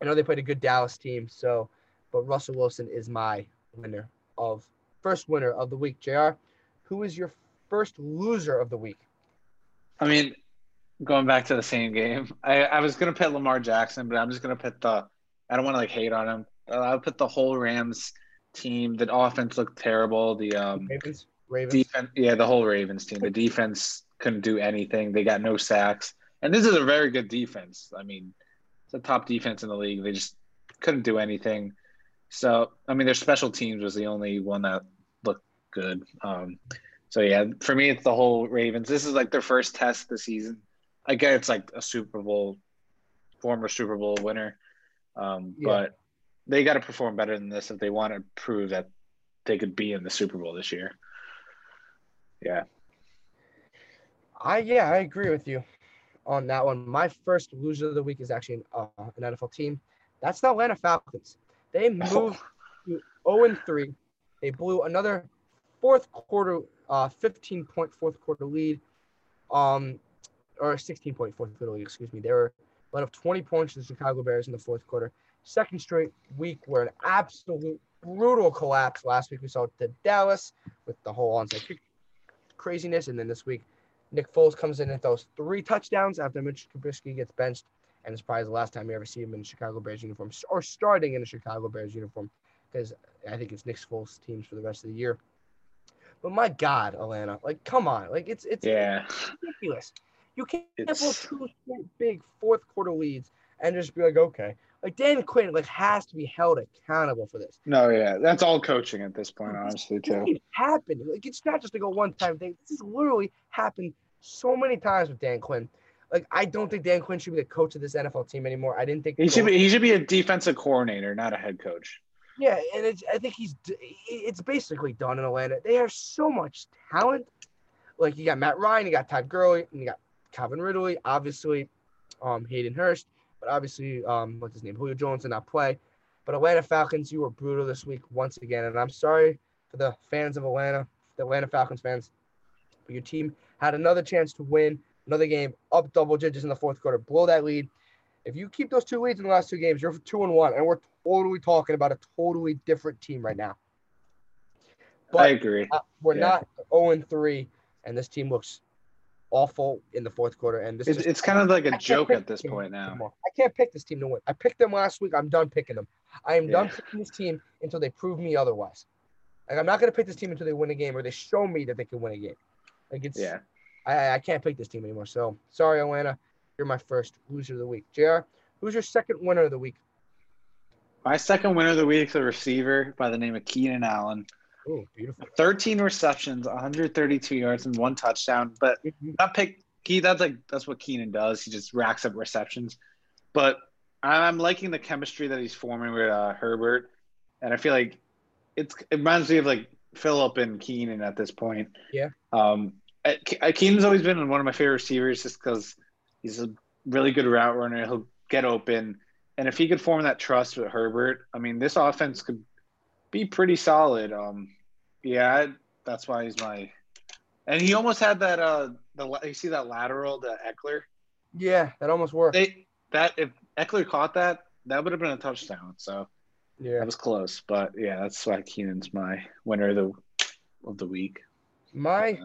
I know they played a good Dallas team. So, but Russell Wilson is my winner of first winner of the week. Jr. Who is your first loser of the week? I mean, going back to the same game, I, I was gonna put Lamar Jackson, but I'm just gonna put the. I don't want to like hate on him. Uh, I'll put the whole Rams team. The offense looked terrible. The um, Ravens. Ravens. Defense, yeah, the whole Ravens team. The defense couldn't do anything. They got no sacks, and this is a very good defense. I mean, it's a top defense in the league. They just couldn't do anything. So, I mean, their special teams was the only one that looked good. Um, so yeah, for me, it's the whole Ravens. This is like their first test this season. I guess it's like a Super Bowl, former Super Bowl winner, um, yeah. but they got to perform better than this if they want to prove that they could be in the Super Bowl this year. Yeah. I yeah, I agree with you on that one. My first loser of the week is actually an, uh, an NFL team. That's the Atlanta Falcons. They moved to 0 and 3. They blew another fourth quarter, uh, 15 point fourth quarter lead, um, or 16 point fourth quarter lead. Excuse me. They were led up 20 points to the Chicago Bears in the fourth quarter. Second straight week where an absolute brutal collapse. Last week we saw it to Dallas with the whole onside kick craziness. And then this week, Nick Foles comes in and throws three touchdowns after Mitch Trubisky gets benched. And it's probably the last time you ever see him in a Chicago Bears uniform or starting in a Chicago Bears uniform because I think it's Nick Foles' teams for the rest of the year. But my God, Atlanta, like, come on. Like, it's it's yeah. ridiculous. You can't it's... blow two big fourth quarter leads and just be like, okay. Like Dan Quinn like has to be held accountable for this. No, yeah, that's all coaching at this point, honestly, too. It happened. Like it's not just like a one-time thing. This has literally happened so many times with Dan Quinn. Like I don't think Dan Quinn should be the coach of this NFL team anymore. I didn't think he should be. He should be a defensive coordinator, not a head coach. Yeah, and it's, I think he's it's basically done in Atlanta. They have so much talent. Like you got Matt Ryan, you got Todd Gurley, and you got Calvin Ridley, obviously, um, Hayden Hurst. But obviously, um, what's his name? Julio Jones did not play. But Atlanta Falcons, you were brutal this week once again. And I'm sorry for the fans of Atlanta, the Atlanta Falcons fans. But your team had another chance to win. another game up double digits in the fourth quarter, blow that lead. If you keep those two leads in the last two games, you're two and one, and we're totally talking about a totally different team right now. But I agree. Uh, we're yeah. not 0 and 3, and this team looks awful in the fourth quarter. And this it's, just, it's kind of like a joke at this point now. Anymore. I can't pick this team to win. I picked them last week. I'm done picking them. I am yeah. done picking this team until they prove me otherwise. Like I'm not gonna pick this team until they win a game or they show me that they can win a game. Like it's yeah. I I can't pick this team anymore. So sorry, Atlanta. You're my first loser of the week. JR, who's your second winner of the week? My second winner of the week is a receiver by the name of Keenan Allen. Oh, beautiful. 13 receptions, 132 yards, and one touchdown. But mm-hmm. that pick, he that's like that's what Keenan does. He just racks up receptions. But I'm liking the chemistry that he's forming with uh, Herbert, and I feel like it's it reminds me of like Philip and Keenan at this point. Yeah. Um, Keenan's always been one of my favorite receivers just because he's a really good route runner. He'll get open, and if he could form that trust with Herbert, I mean, this offense could be pretty solid. Um, yeah, that's why he's my. And he almost had that. Uh, the you see that lateral to Ekeler. Yeah, that almost worked. They that if Ekeler caught that, that would have been a touchdown. So yeah, that was close. But yeah, that's why Keenan's my winner of the of the week. My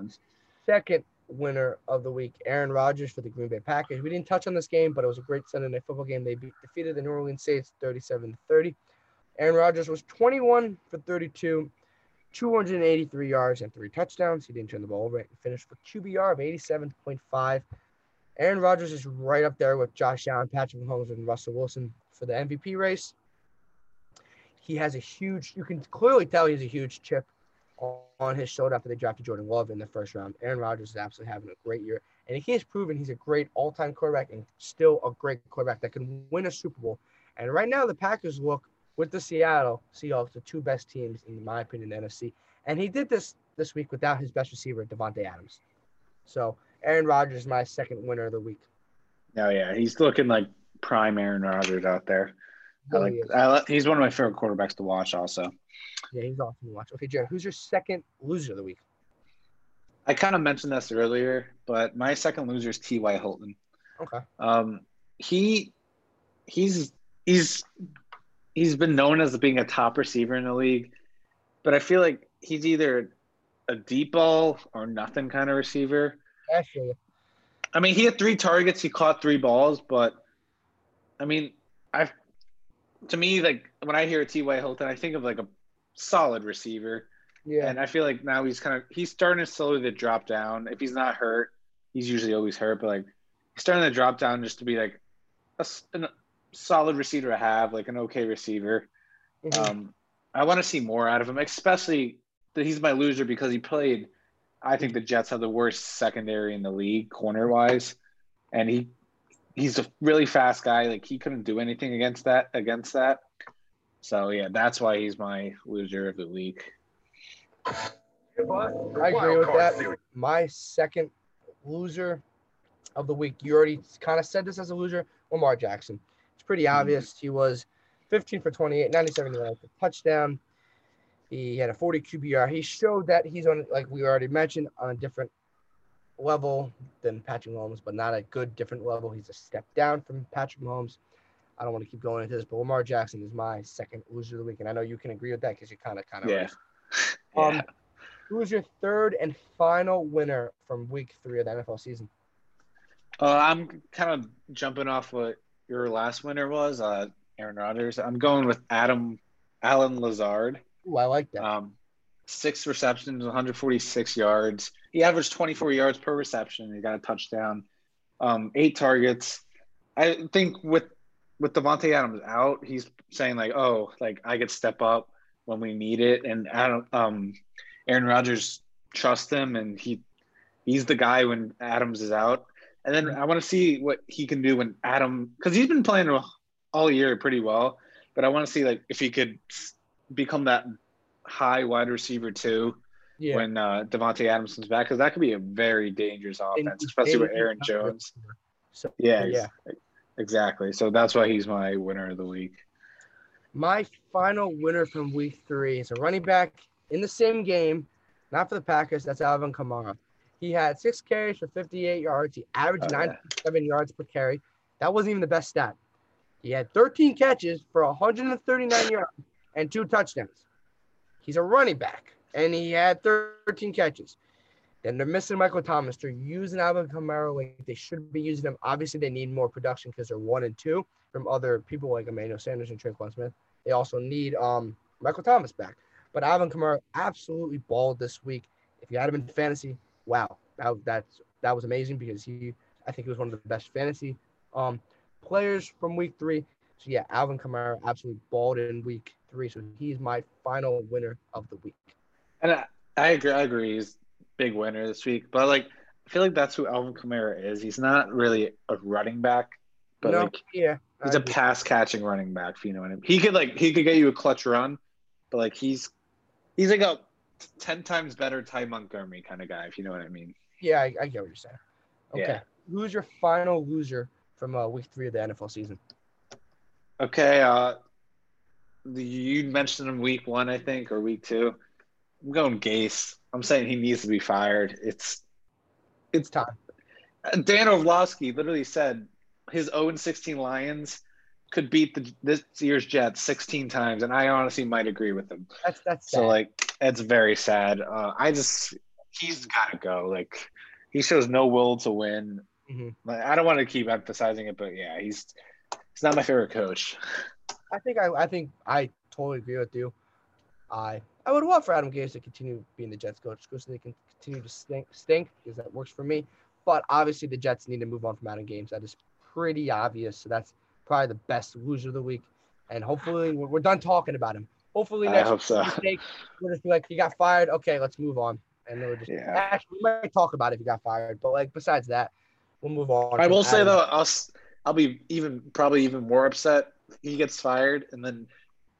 second winner of the week, Aaron Rodgers for the Green Bay Packers. We didn't touch on this game, but it was a great Sunday night football game. They beat, defeated the New Orleans Saints 37 30. Aaron Rodgers was 21 for 32, 283 yards and three touchdowns. He didn't turn the ball over. He finished with QBR of 87.5. Aaron Rodgers is right up there with Josh Allen, Patrick Mahomes, and Russell Wilson for the MVP race. He has a huge, you can clearly tell he has a huge chip on his shoulder after they drafted Jordan Love in the first round. Aaron Rodgers is absolutely having a great year. And he has proven he's a great all time quarterback and still a great quarterback that can win a Super Bowl. And right now, the Packers look with the Seattle Seahawks, the two best teams in my opinion in the NFC. And he did this this week without his best receiver, Davante Adams. So Aaron Rodgers is my second winner of the week. Oh yeah, he's looking like prime Aaron Rodgers out there. I like, I, he's one of my favorite quarterbacks to watch. Also, yeah, he's awesome to watch. Okay, Jared, who's your second loser of the week? I kind of mentioned this earlier, but my second loser is T.Y. Hilton. Okay. Um, he he's he's he's been known as being a top receiver in the league, but I feel like he's either a deep ball or nothing kind of receiver. Actually, I mean, he had three targets, he caught three balls, but I mean, I to me like when I hear T.Y. Hilton, I think of like a solid receiver. Yeah. And I feel like now he's kind of he's starting to slowly to drop down. If he's not hurt, he's usually always hurt, but like he's starting to drop down just to be like a, an, solid receiver to have, like an okay receiver. Mm-hmm. Um, I want to see more out of him, especially that he's my loser because he played. I think the Jets have the worst secondary in the league, corner wise, and he he's a really fast guy. Like he couldn't do anything against that against that. So yeah, that's why he's my loser of the week. I agree with that. My second loser of the week. You already kind of said this as a loser. Lamar Jackson. Pretty mm-hmm. obvious. He was 15 for 28, 97 yards, a touchdown. He had a 40 QBR. He showed that he's on, like we already mentioned, on a different level than Patrick Mahomes, but not a good different level. He's a step down from Patrick Mahomes. I don't want to keep going into this, but Lamar Jackson is my second loser of the week, and I know you can agree with that because you kind of, kind of. Yeah. Um, yeah. Who was your third and final winner from Week Three of the NFL season? Uh, I'm kind of jumping off what your last winner was, uh, Aaron Rodgers. I'm going with Adam Allen Lazard. Ooh, I like that. Um, six receptions, 146 yards. He averaged 24 yards per reception. He got a touchdown. Um, eight targets. I think with with Davante Adams out, he's saying like, "Oh, like I could step up when we need it," and Adam, um, Aaron Rodgers trusts him, and he he's the guy when Adams is out. And then I want to see what he can do when Adam, because he's been playing all year pretty well. But I want to see like if he could become that high wide receiver too yeah. when uh, Davante Adams comes back, because that could be a very dangerous offense, especially with Aaron Jones. So, yeah, yeah, exactly. So that's why he's my winner of the week. My final winner from week three is a running back in the same game, not for the Packers. That's Alvin Kamara. He had six carries for 58 yards. He averaged Oh, yeah. 97 yards per carry. That wasn't even the best stat. He had 13 catches for 139 yards and two touchdowns. He's a running back, and he had 13 catches. Then they're missing Michael Thomas. They're using Alvin Kamara like they should be using him. Obviously, they need more production because they're one and two from other people like Emmanuel Sanders and Tre'Quan Smith. They also need um Michael Thomas back. But Alvin Kamara absolutely balled this week. If you had him in fantasy, wow, that that's that was amazing because he I think he was one of the best fantasy um players from week three. So yeah, Alvin Kamara absolutely balled in week three. So he's my final winner of the week. And I, I agree. I agree. He's big winner this week, but like I feel like that's who Alvin Kamara is. He's not really a running back, but no, like yeah, he's I a pass catching running back. If you know what I mean. He could like he could get you a clutch run, but like he's he's like a ten times better Ty Montgomery kind of guy. If you know what I mean. yeah, I, I get what you're saying. Okay, Yeah. who's your final loser from uh, week three of the NFL season? Okay. Uh, the, you mentioned him week one, I think, or week two. I'm going Gase. I'm saying he needs to be fired. It's It's time. Dan Orlovsky literally said his 0 16 Lions could beat the this year's Jets 16 times, and I honestly might agree with him. That's that's So sad. like, it's very sad. Uh, I just he's got to go. Like, he shows no will to win. Mhm. Like, I don't want to keep emphasizing it, but yeah, he's he's not my favorite coach. I think I, I think I totally agree with you. I I would love for Adam Gase to continue being the Jets coach because they can continue to stink stink because that works for me. But obviously the Jets need to move on from Adam Gase. That is pretty obvious. So that's probably the best loser of the week. And hopefully we're, we're done talking about him. Hopefully I next hope so. week we'll just be like, he got fired. Okay, let's move on. And then we'll just Yeah. actually we might talk about if he got fired. But like besides that, we'll move on. I will say Adam. though, I'll s- I'll be even probably even more upset. He gets fired, and then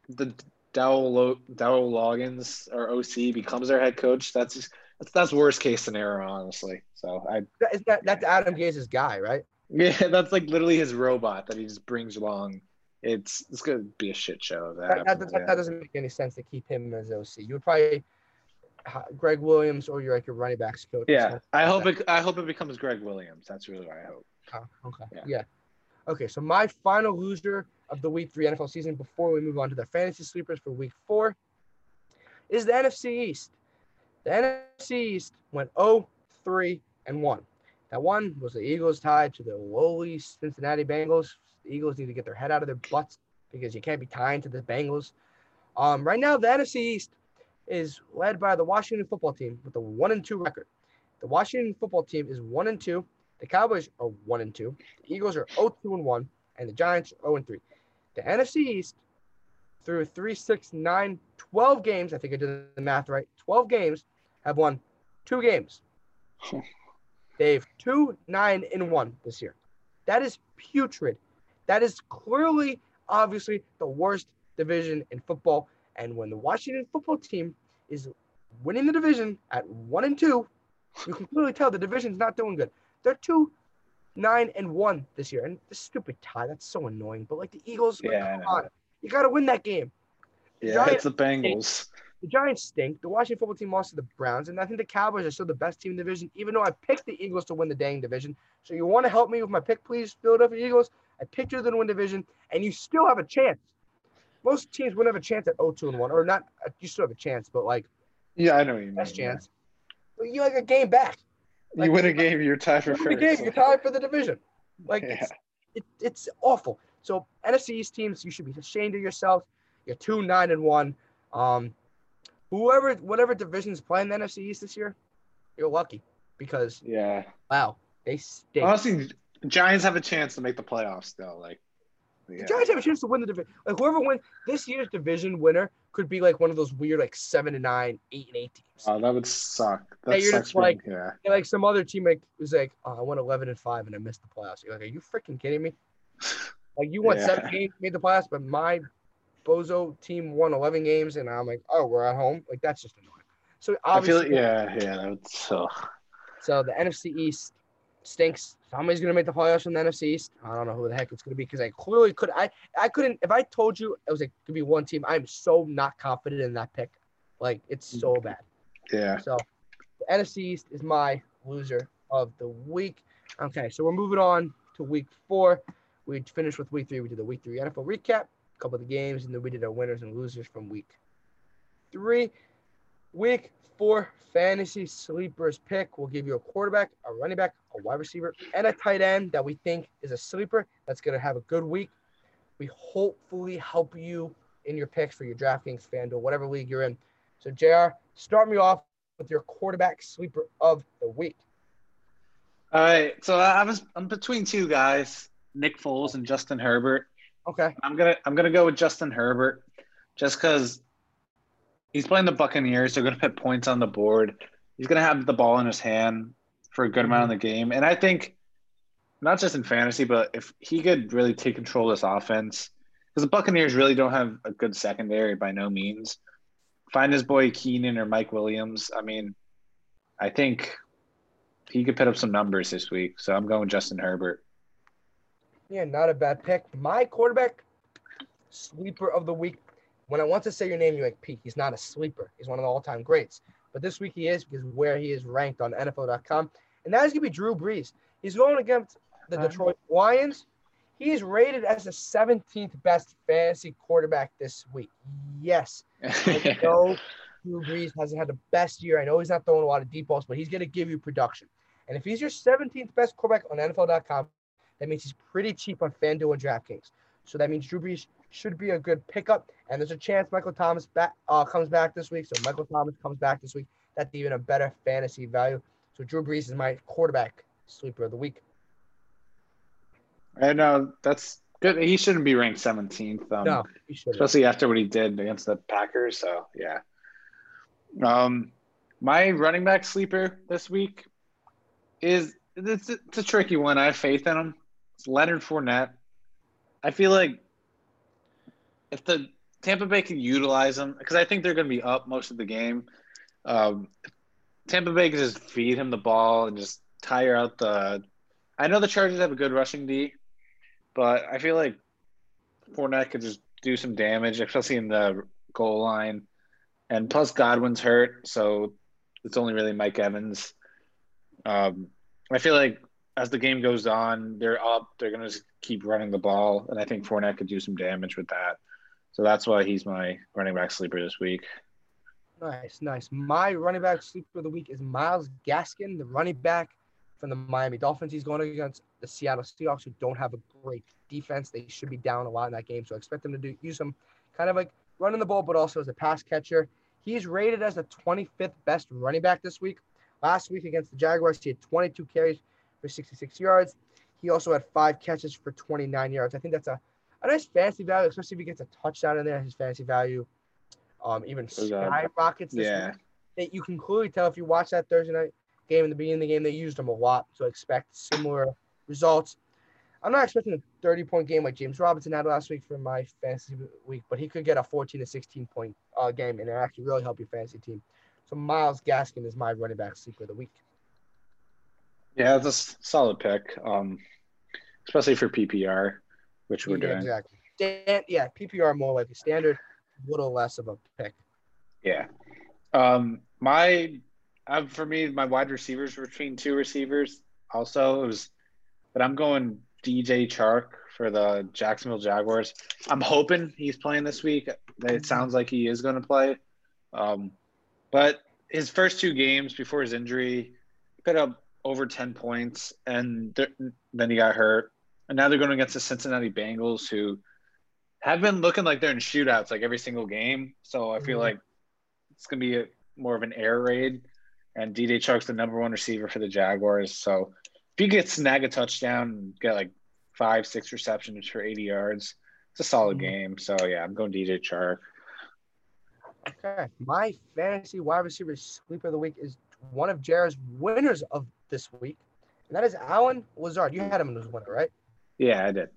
the Dowell Lo- Dowell Loggins or OC becomes their head coach. That's just, that's that's worst case scenario, honestly. So I That- is that, that's Adam Gase's guy, right? yeah, that's like literally his robot that he just brings along. It's it's gonna be a shit show. That, That, that, happens, that, yeah. that doesn't make any sense to keep him as OC. You would probably Gregg Williams or you're like your running backs coach. Yeah, I hope it. I hope it becomes Gregg Williams. That's really what I hope. Oh, okay. Yeah. Yeah. Okay. So my final loser of the week three NFL season before we move on to the fantasy sleepers for week four is the NFC East. The NFC East went 0, 3, and 1. That one was the Eagles tied to the lowly Cincinnati Bengals. The Eagles need to get their head out of their butts because you can't be tying to the Bengals. Um, right now, the NFC East is led by the Washington football team with a 1 and 2 record. The Washington football team is 1 and 2. The Cowboys are 1 and 2. The Eagles are 0 2 and 1. And the Giants are 0 and 3. The NFC East, through 3, 6, 9, 12 games, I think I did the math right, 12 games, have won two games. They've 2, 9, and 1 this year. That is putrid. That is clearly, obviously, the worst division in football. And when the Washington football team is winning the division at 1 and 2, you can clearly tell the division's not doing good. They're 2, 9, and 1 this year. And this stupid tie, that's so annoying. But like the Eagles, like, Yeah, come on. You got to win that game. Yeah, Giants- it's the Bengals. The Giants stink. The Washington football team lost to the Browns, and I think the Cowboys are still the best team in the division, even though I picked the Eagles to win the dang division. So you want to help me with my pick, please, Philadelphia Eagles? I picked you to win division, and you still have a chance. Most teams wouldn't have a chance at 0-2 and 1, or not. uh, You still have a chance, but like Yeah, I know what you mean. best yeah. chance. But you like a game back. You Like- win a game, you're tied for You first. game, you're tied for the division. Like Yeah. it's, it, it's awful. So NFC East teams, you should be ashamed of yourself. You're two nine and one. Um, whoever, whatever division's playing the NFC East this year, you're lucky because Yeah. wow, they stink. Honestly, Giants have a chance to make the playoffs though. Like, yeah. The Giants have a chance to win the division. Like whoever wins this year's division winner could be like one of those weird like seven and nine, eight and eight teams. Oh, that would suck. That Yeah, you're sucks. just like- yeah. Like some other team like was like, oh, I won eleven and five and I missed the playoffs. You're like, are you freaking kidding me? Like you won Yeah. seven games, made the playoffs, but my bozo team won eleven games, and I'm like, oh, we're at home. Like that's just annoying. So I feel obviously, like, yeah, yeah, that would suck. so the NFC East stinks. Somebody's gonna make the playoffs from the NFC East. I don't know who the heck it's gonna be because I clearly could. I I couldn't. If I told you it was like could be one team, I'm so not confident in that pick. Like it's so mm. bad. Yeah. So the NFC East is my loser of the week. Okay, so we're moving on to week four. We finished with week three. We did the week three NFL recap, a couple of the games, and then we did our winners and losers from week three. Week four fantasy sleepers pick. We'll give you a quarterback, a running back, a wide receiver, and a tight end that we think is a sleeper that's going to have a good week. We hopefully help you in your picks for your DraftKings, FanDuel, whatever league you're in. So, JR, start me off with your quarterback sleeper of the week. All right. So I was I'm between two guys, Nick Foles and Justin Herbert. Okay. I'm gonna I'm gonna go with Justin Herbert, just because he's playing the Buccaneers. They're gonna put points on the board. He's gonna have the ball in his hand for a good amount of the game, and I think not just in fantasy, but if he could really take control of this offense, because the Buccaneers really don't have a good secondary by no means. Find his boy Keenan or Mike Williams. I mean, I think he could put up some numbers this week. So I'm going Justin Herbert. Yeah, not a bad pick. My quarterback sleeper of the week. When I want to say your name, you're like Pete. He's not a sleeper. He's one of the all-time greats. But this week he is because where he is ranked on NFL.com, and that is gonna be Drew Brees. He's going against the. Detroit Lions. He is rated as the 17th best fantasy quarterback this week. Yes, I know Drew Brees hasn't had the best year. I know he's not throwing a lot of deep balls, but he's going to give you production. And if he's your 17th best quarterback on NFL.com, that means he's pretty cheap on FanDuel and DraftKings. So that means Drew Brees should be a good pickup. And there's a chance Michael Thomas back, uh, comes back this week. So Michael Thomas comes back this week. That's even a better fantasy value. So Drew Brees is my quarterback sleeper of the week. I know that's good. He shouldn't be ranked 17th. Um, No, especially after what he did against the Packers. So yeah. Um, my running back sleeper this week is it's, it's a tricky one. I have faith in him. It's Leonard Fournette. I feel like if the Tampa Bay can utilize him, because I think they're going to be up most of the game. Um, Tampa Bay can just feed him the ball and just tire out the. I know the Chargers have a good rushing D, but I feel like Fournette could just do some damage, especially in the goal line. And plus, Godwin's hurt, so it's only really Mike Evans. Um, I feel like as the game goes on, they're up. They're going to keep running the ball, and I think Fournette could do some damage with that. So that's why he's my running back sleeper this week. Nice, nice. My running back sleeper of the week is Myles Gaskin, the running back from the Miami Dolphins. He's going against the Seattle Seahawks, who don't have a great defense. They should be down a lot in that game, so I expect them to do use him kind of like running the ball, but also as a pass catcher. He's rated as the 25th best running back this week. Last week against the Jaguars, he had 22 carries for 66 yards. He also had five catches for 29 yards. I think that's a, a nice fantasy value, especially if he gets a touchdown in there. His fantasy value um, even skyrockets this Yeah. week. That you can clearly tell if you watch that Thursday night game in the beginning of the game, they used him a lot. So expect similar results. I'm not expecting a 30 point game like James Robinson had last week for my fantasy week, but he could get a 14 to 16 point uh, game and it actually really help your fantasy team. So Myles Gaskin is my running back sleeper of the week. Yeah, it's a solid pick, um, especially for PPR, which we're yeah, doing. exactly. Stan- yeah, PPR more like a standard, a little less of a pick. Yeah. Um, my uh, for me, my wide receivers were between two receivers. Also, it was, but I'm going DJ Chark for the Jacksonville Jaguars. I'm hoping he's playing this week. It sounds like he is going to play. Um, but his first two games before his injury, he put up over 10 points, and th- then he got hurt. And now they're going against the Cincinnati Bengals, who have been looking like they're in shootouts like every single game. So I feel Mhm. like it's going to be a, more of an air raid. And DJ Chark's the number one receiver for the Jaguars. So if you get snag a touchdown and get like five, six receptions for 80 yards, it's a solid Mhm. game. So yeah, I'm going DJ Chark. Okay. My fantasy wide receiver sleeper of the week is one of Jared's winners of this week, and that is Allen Lazard. You had him as a winner, right? Yeah, I did.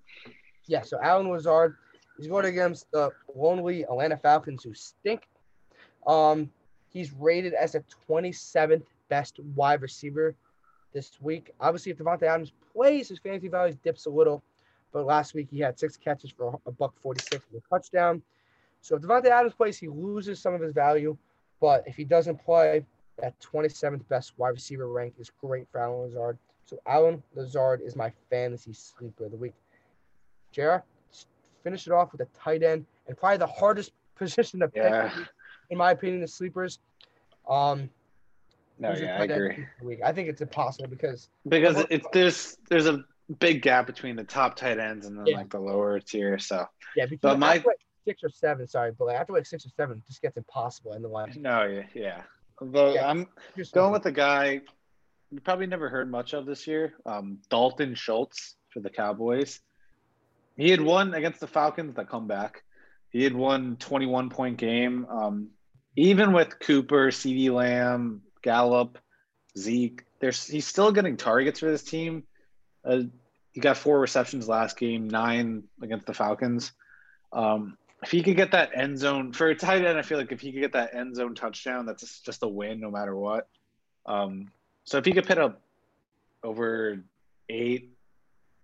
Yeah, so Allen Lazard is going against the lonely Atlanta Falcons who stink. Um, he's rated as a 27th best wide receiver this week. Obviously, if Davante Adams plays, his fantasy value dips a little. But last week he had six catches for a buck 46 with a touchdown. So if Davante Adams plays, he loses some of his value. But if he doesn't play, That 27th best wide receiver rank is great for Allen Lazard. So Allen Lazard is my fantasy sleeper of the week. Jared, finish it off with a tight end and probably the hardest position to pick, Yeah. in my opinion, the sleepers. Um, No, yeah, I agree. I think it's impossible because Because Well, it's there's there's a big gap between the top tight ends and then Yeah. like the lower tier. So yeah, because But my- like six or seven, sorry, but like after like six or seven, it just gets impossible in the line. no, yeah, yeah. Although Yeah. I'm going with the guy you probably never heard much of this year, um, Dalton Schultz for the Cowboys. He had won against the Falcons that come back. He had won 21 point game. Um, even with Cooper, CeeDee Lamb, Gallup, Zeke, there's he's still getting targets for this team. Uh, he got four receptions last game, nine against the Falcons. Um, if he could get that end zone for a tight end, I feel like if he could get that end zone touchdown, that's just- a win no matter what. Um, so if he could put up over eight,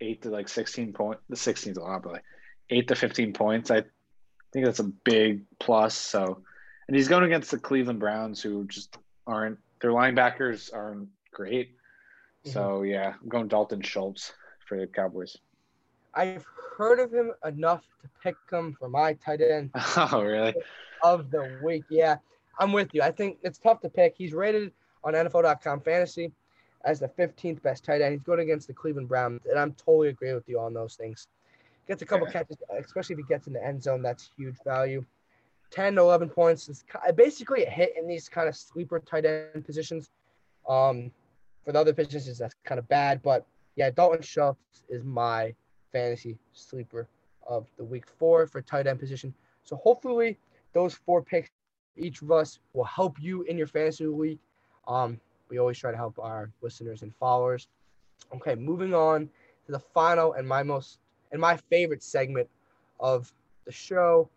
eight to like sixteen point, the sixteen's a lot, but like eight to fifteen points, I think that's a big plus. So, and he's going against the Cleveland Browns, who just aren't their linebackers aren't great. So mm-hmm. yeah, I'm going Dalton Schultz for the Cowboys. I've heard of him enough to pick him for my tight end Oh really? of the week. Yeah, I'm with you. I think it's tough to pick. He's rated on NFL.com fantasy as the 15th best tight end. He's going against the Cleveland Browns, and I'm totally agree with you on those things. Gets a couple Yeah. catches, especially if he gets in the end zone. That's huge value. 10 to 11 points is basically a hit in these kind of sleeper tight end positions. Um, for the other positions, that's kind of bad, but yeah, Dalton Schultz is my fantasy sleeper of the week four for tight end position. So hopefully those four picks, each of us will help you in your fantasy league. Um, we always try to help our listeners and followers. Okay, moving on to the final and my most and my favorite segment of the show.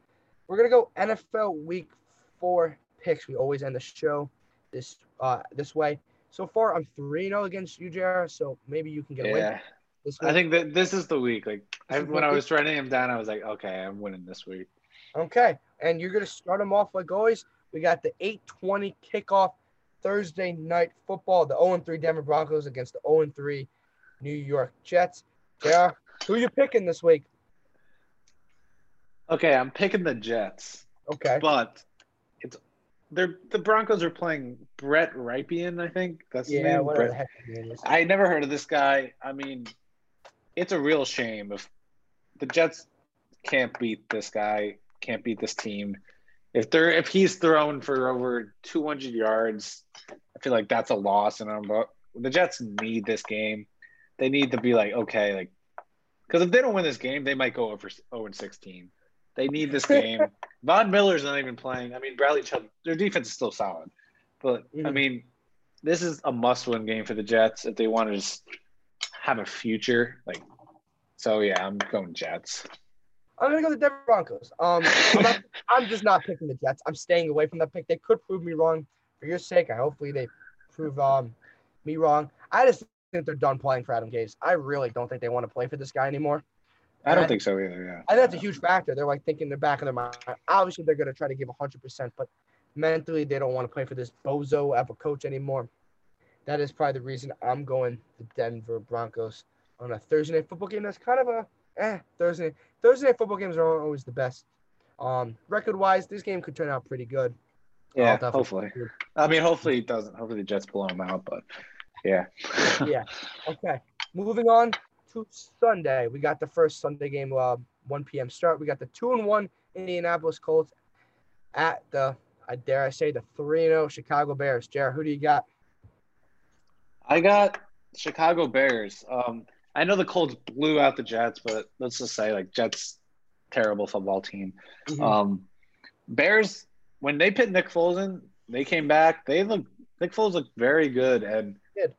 We're gonna go NFL Week Four picks. We always end the show this uh this way. So far, I'm three zero against you, Jared. So maybe you can get Yeah, this I think that this is the week. Like I, when I was writing him down, I was like, okay, I'm winning this week. Okay, and you're gonna start them off like always. We got the 8:20 kickoff Thursday night football. The 0-3 Denver Broncos against the 0-3 New York Jets. Yeah, who are you picking this week? Okay, I'm picking the Jets, Okay, but it's they're the Broncos are playing Brett Rypien, I think that's yeah, name. Brett- the heck. I never heard of this guy. I mean, it's a real shame if the Jets can't beat this guy, can't beat this team. If they're if he's thrown for over 200 yards, I feel like that's a loss. And I'm but the Jets need this game. They need to be like okay, like because if they don't win this game, they might go over 0 and 16. They need this game. Von Miller's not even playing. I mean, Bradley Chubb, their defense is still solid, but I Mhm. mean, this is a must-win game for the Jets if they want to just have a future. Like, so yeah, I'm going Jets. I'm gonna go the Denver Broncos. Um, I'm, not, I'm just not picking the Jets. I'm staying away from that pick. They could prove me wrong. For your sake, I hopefully they prove um me wrong. I just think they're done playing for Adam Gase. I really don't think they want to play for this guy anymore. I don't And think so either. Yeah. I think that's a huge factor. They're like thinking in the back of their mind. Obviously, they're going to try to give 100%, but mentally, they don't want to play for this bozo of a coach anymore. That is probably the reason I'm going the Denver Broncos on a Thursday night football game. That's kind of a eh Thursday. Thursday night football games are always the best. Um, record wise, this game could turn out pretty good. Yeah, hopefully. I mean, hopefully it doesn't. Hopefully the Jets blow them out, but yeah. Yeah. Okay. Moving on to Sunday. We got the first Sunday game, uh, 1 p.m. start. We got the 2 and 1 Indianapolis Colts at the, I dare I say, the 3 0 Chicago Bears. Jared, who do you got? I got Chicago Bears. Um, I know the Colts blew out the Jets, but let's just say like Jets, terrible football team. Mm-hmm. Um, Bears when they put Nick Foles in, they came back. They look Nick Foles looked very good, and Good.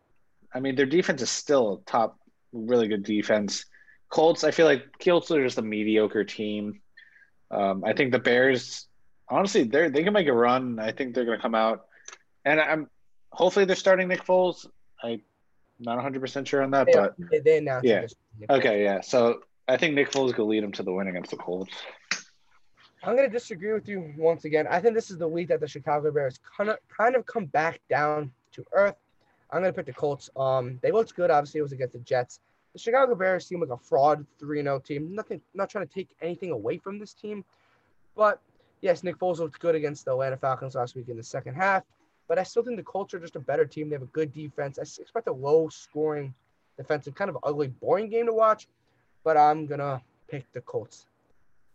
I mean their defense is still a top, really good defense. Colts, I feel like Colts are just a mediocre team. Um, I think the Bears, honestly, they they can make a run. I think they're going to come out, and I'm hopefully they're starting Nick Foles. I'm not 100 percent sure on that, They, but they, they announced yeah. okay, yeah. So I think Nick Foles could lead them to the win against the Colts. I'm going to disagree with you once again. I think this is the week that the Chicago Bears kind of kind of come back down to earth. I'm going to pick the Colts. Um, they looked good. Obviously, it was against the Jets. The Chicago Bears seem like a fraud 3-0 team. Nothing, not trying to take anything away from this team, but yes, Nick Foles looked good against the Atlanta Falcons last week in the second half. But I still think the Colts are just a better team. They have a good defense. I expect a low-scoring, defensive, kind of ugly, boring game to watch. But I'm gonna pick the Colts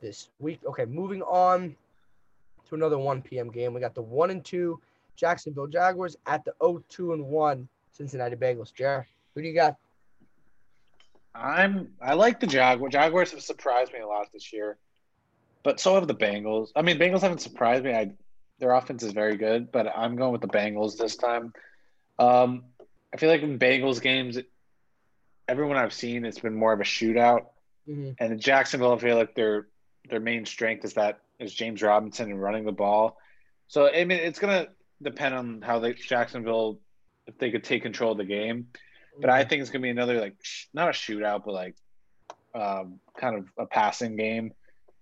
this week. Okay, moving on to another 1 p.m. game. We got the one and two Jacksonville Jaguars at the 0-2 and one Cincinnati Bengals. Jared, who do you got? I'm I like the Jaguars. Jaguars have surprised me a lot this year, but so have the Bengals. I mean, Bengals haven't surprised me. I their offense is very good, but I'm going with the Bengals this time. Um, I feel like in Bengals games, everyone I've seen, it's been more of a shootout. Mm-hmm. And in Jacksonville, I feel like their their main strength is that is James Robinson and running the ball. So I mean, it's gonna depend on how they Jacksonville if they could take control of the game. But I mm-hmm. think it's gonna be another like sh- not a shootout, but like um, kind of a passing game.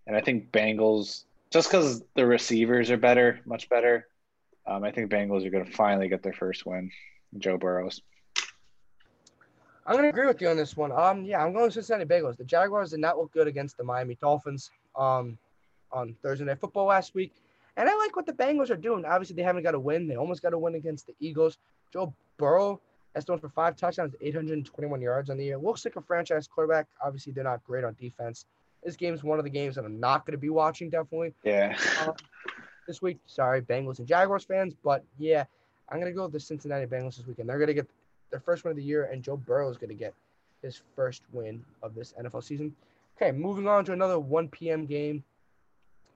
And I think Bengals just because the receivers are better, much better. Um, I think Bengals are going to finally get their first win. Joe Burrows. I'm going to agree with you on this one. Um, yeah, I'm going to Cincinnati Bengals. The Jaguars did not look good against the Miami Dolphins um, on Thursday Night Football last week. And I like what the Bengals are doing. Obviously, they haven't got a win. They almost got a win against the Eagles. Joe Burrow has thrown for five touchdowns, 821 yards on the year. Looks like a franchise quarterback. Obviously, they're not great on defense. This game is one of the games that I'm not going to be watching, definitely. Yeah. Uh, this week, sorry, Bengals and Jaguars fans, but yeah, I'm going to go with the Cincinnati Bengals this weekend. They're going to get their first win of the year, and Joe Burrow is going to get his first win of this NFL season. Okay, moving on to another 1 p.m. game.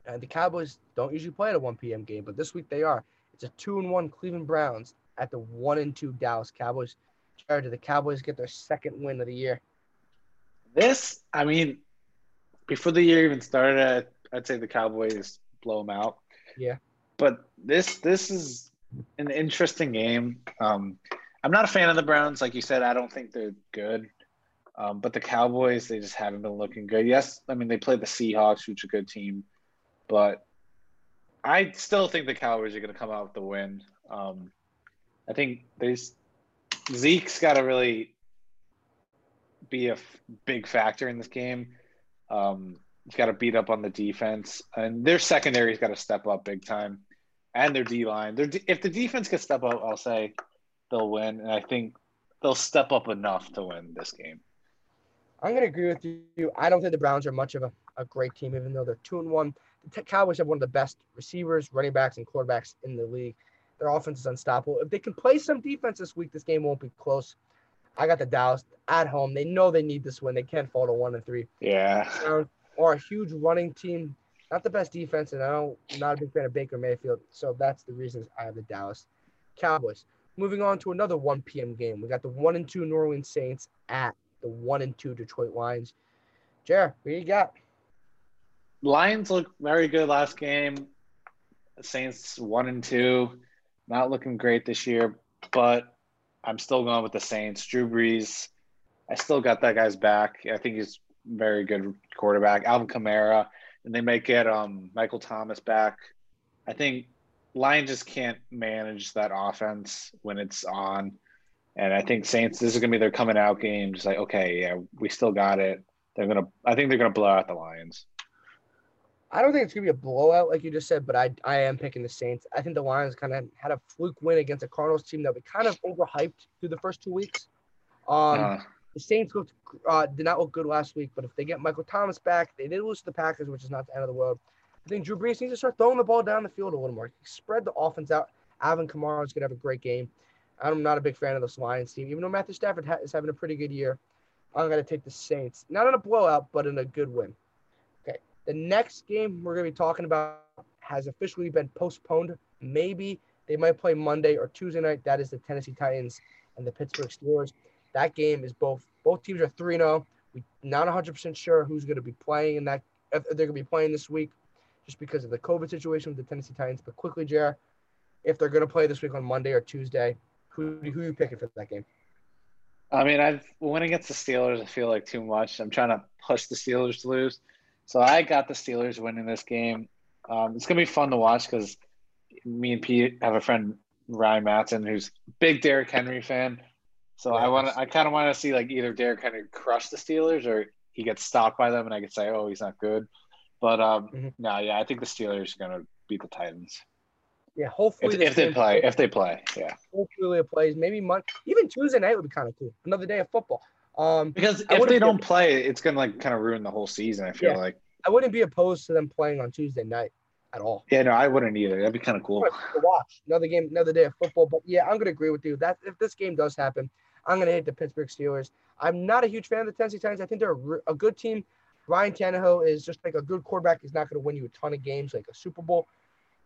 And the Cowboys don't usually play at a 1 p.m. game, but this week they are. It's a two and one Cleveland Browns at the one and two Dallas Cowboys. Jared, do the Cowboys get their second win of the year? This, I mean, before the year even started, I'd say the Cowboys blow them out. Yeah. But this this is an interesting game. Um, I'm not a fan of the Browns, like you said. I don't think they're good. Um, but the Cowboys, they just haven't been looking good. Yes, I mean they played the Seahawks, which is a good team, but I still think the Cowboys are going to come out with the win. Um, I think there's Zeke's got to really be a f- big factor in this game. Um, he's got to beat up on the defense, and their secondary's got to step up big time, and their D line. If the defense can step up, I'll say they'll win, and I think they'll step up enough to win this game. I'm going to agree with you. I don't think the Browns are much of a, a great team, even though they're two and one. The Cowboys have one of the best receivers, running backs, and quarterbacks in the league. Their offense is unstoppable. If they can play some defense this week, this game won't be close. I got the Dallas at home. They know they need this win. They can't fall to one and three. Yeah. Um, or a huge running team. Not the best defense, and I don't, I'm not a big fan of Baker Mayfield. So that's the reasons I have the Dallas Cowboys. Moving on to another 1 p.m. game. We got the one and two New Orleans Saints at the one and two Detroit Lions. Jared, what you got? Lions look very good last game. Saints one and two, not looking great this year, but I'm still going with the Saints. Drew Brees, I still got that guy's back. I think he's very good quarterback. Alvin Kamara, and they might get um, Michael Thomas back. I think Lions just can't manage that offense when it's on. And I think Saints, this is gonna be their coming out game. Just like, okay, yeah, we still got it. They're gonna I think they're gonna blow out the Lions. I don't think it's gonna be a blowout like you just said, but I I am picking the Saints. I think the Lions kind of had a fluke win against a Cardinals team that we kind of overhyped through the first two weeks. Um, uh, the Saints looked uh, did not look good last week, but if they get Michael Thomas back, they did lose to the Packers, which is not the end of the world. I think Drew Brees needs to start throwing the ball down the field a little more. Spread the offense out. Alvin Kamara is gonna have a great game. I'm not a big fan of this Lions team, even though Matthew Stafford ha- is having a pretty good year. I'm gonna take the Saints, not in a blowout, but in a good win. Okay, the next game we're going to be talking about has officially been postponed. Maybe they might play Monday or Tuesday night. That is the Tennessee Titans and the Pittsburgh Steelers. That game is both both teams are 3 0. We're not 100% sure who's going to be playing in that, if they're going to be playing this week just because of the COVID situation with the Tennessee Titans. But quickly, Jared, if they're going to play this week on Monday or Tuesday, who, who are you picking for that game? I mean, I've went against the Steelers. I feel like too much. I'm trying to push the Steelers to lose. So I got the Steelers winning this game. Um, it's gonna be fun to watch because me and Pete have a friend Ryan Matson who's big Derrick Henry fan. So I want to, I kind of want to see like either Derrick Henry crush the Steelers or he gets stopped by them, and I could say, oh, he's not good. But um, mm-hmm. no, yeah, I think the Steelers are gonna beat the Titans. Yeah, hopefully if, if they play, if they play, yeah. Hopefully it plays. Maybe Monday, even Tuesday night would be kind of cool. Another day of football. Um, because if they don't play, it's gonna like kind of ruin the whole season. I feel yeah, like I wouldn't be opposed to them playing on Tuesday night at all. Yeah, no, I wouldn't either. That'd be kind of cool. To watch another game, another day of football. But yeah, I'm gonna agree with you. That if this game does happen, I'm gonna hit the Pittsburgh Steelers. I'm not a huge fan of the Tennessee Titans. I think they're a, a good team. Ryan Tannehill is just like a good quarterback. He's not going to win you a ton of games like a Super Bowl,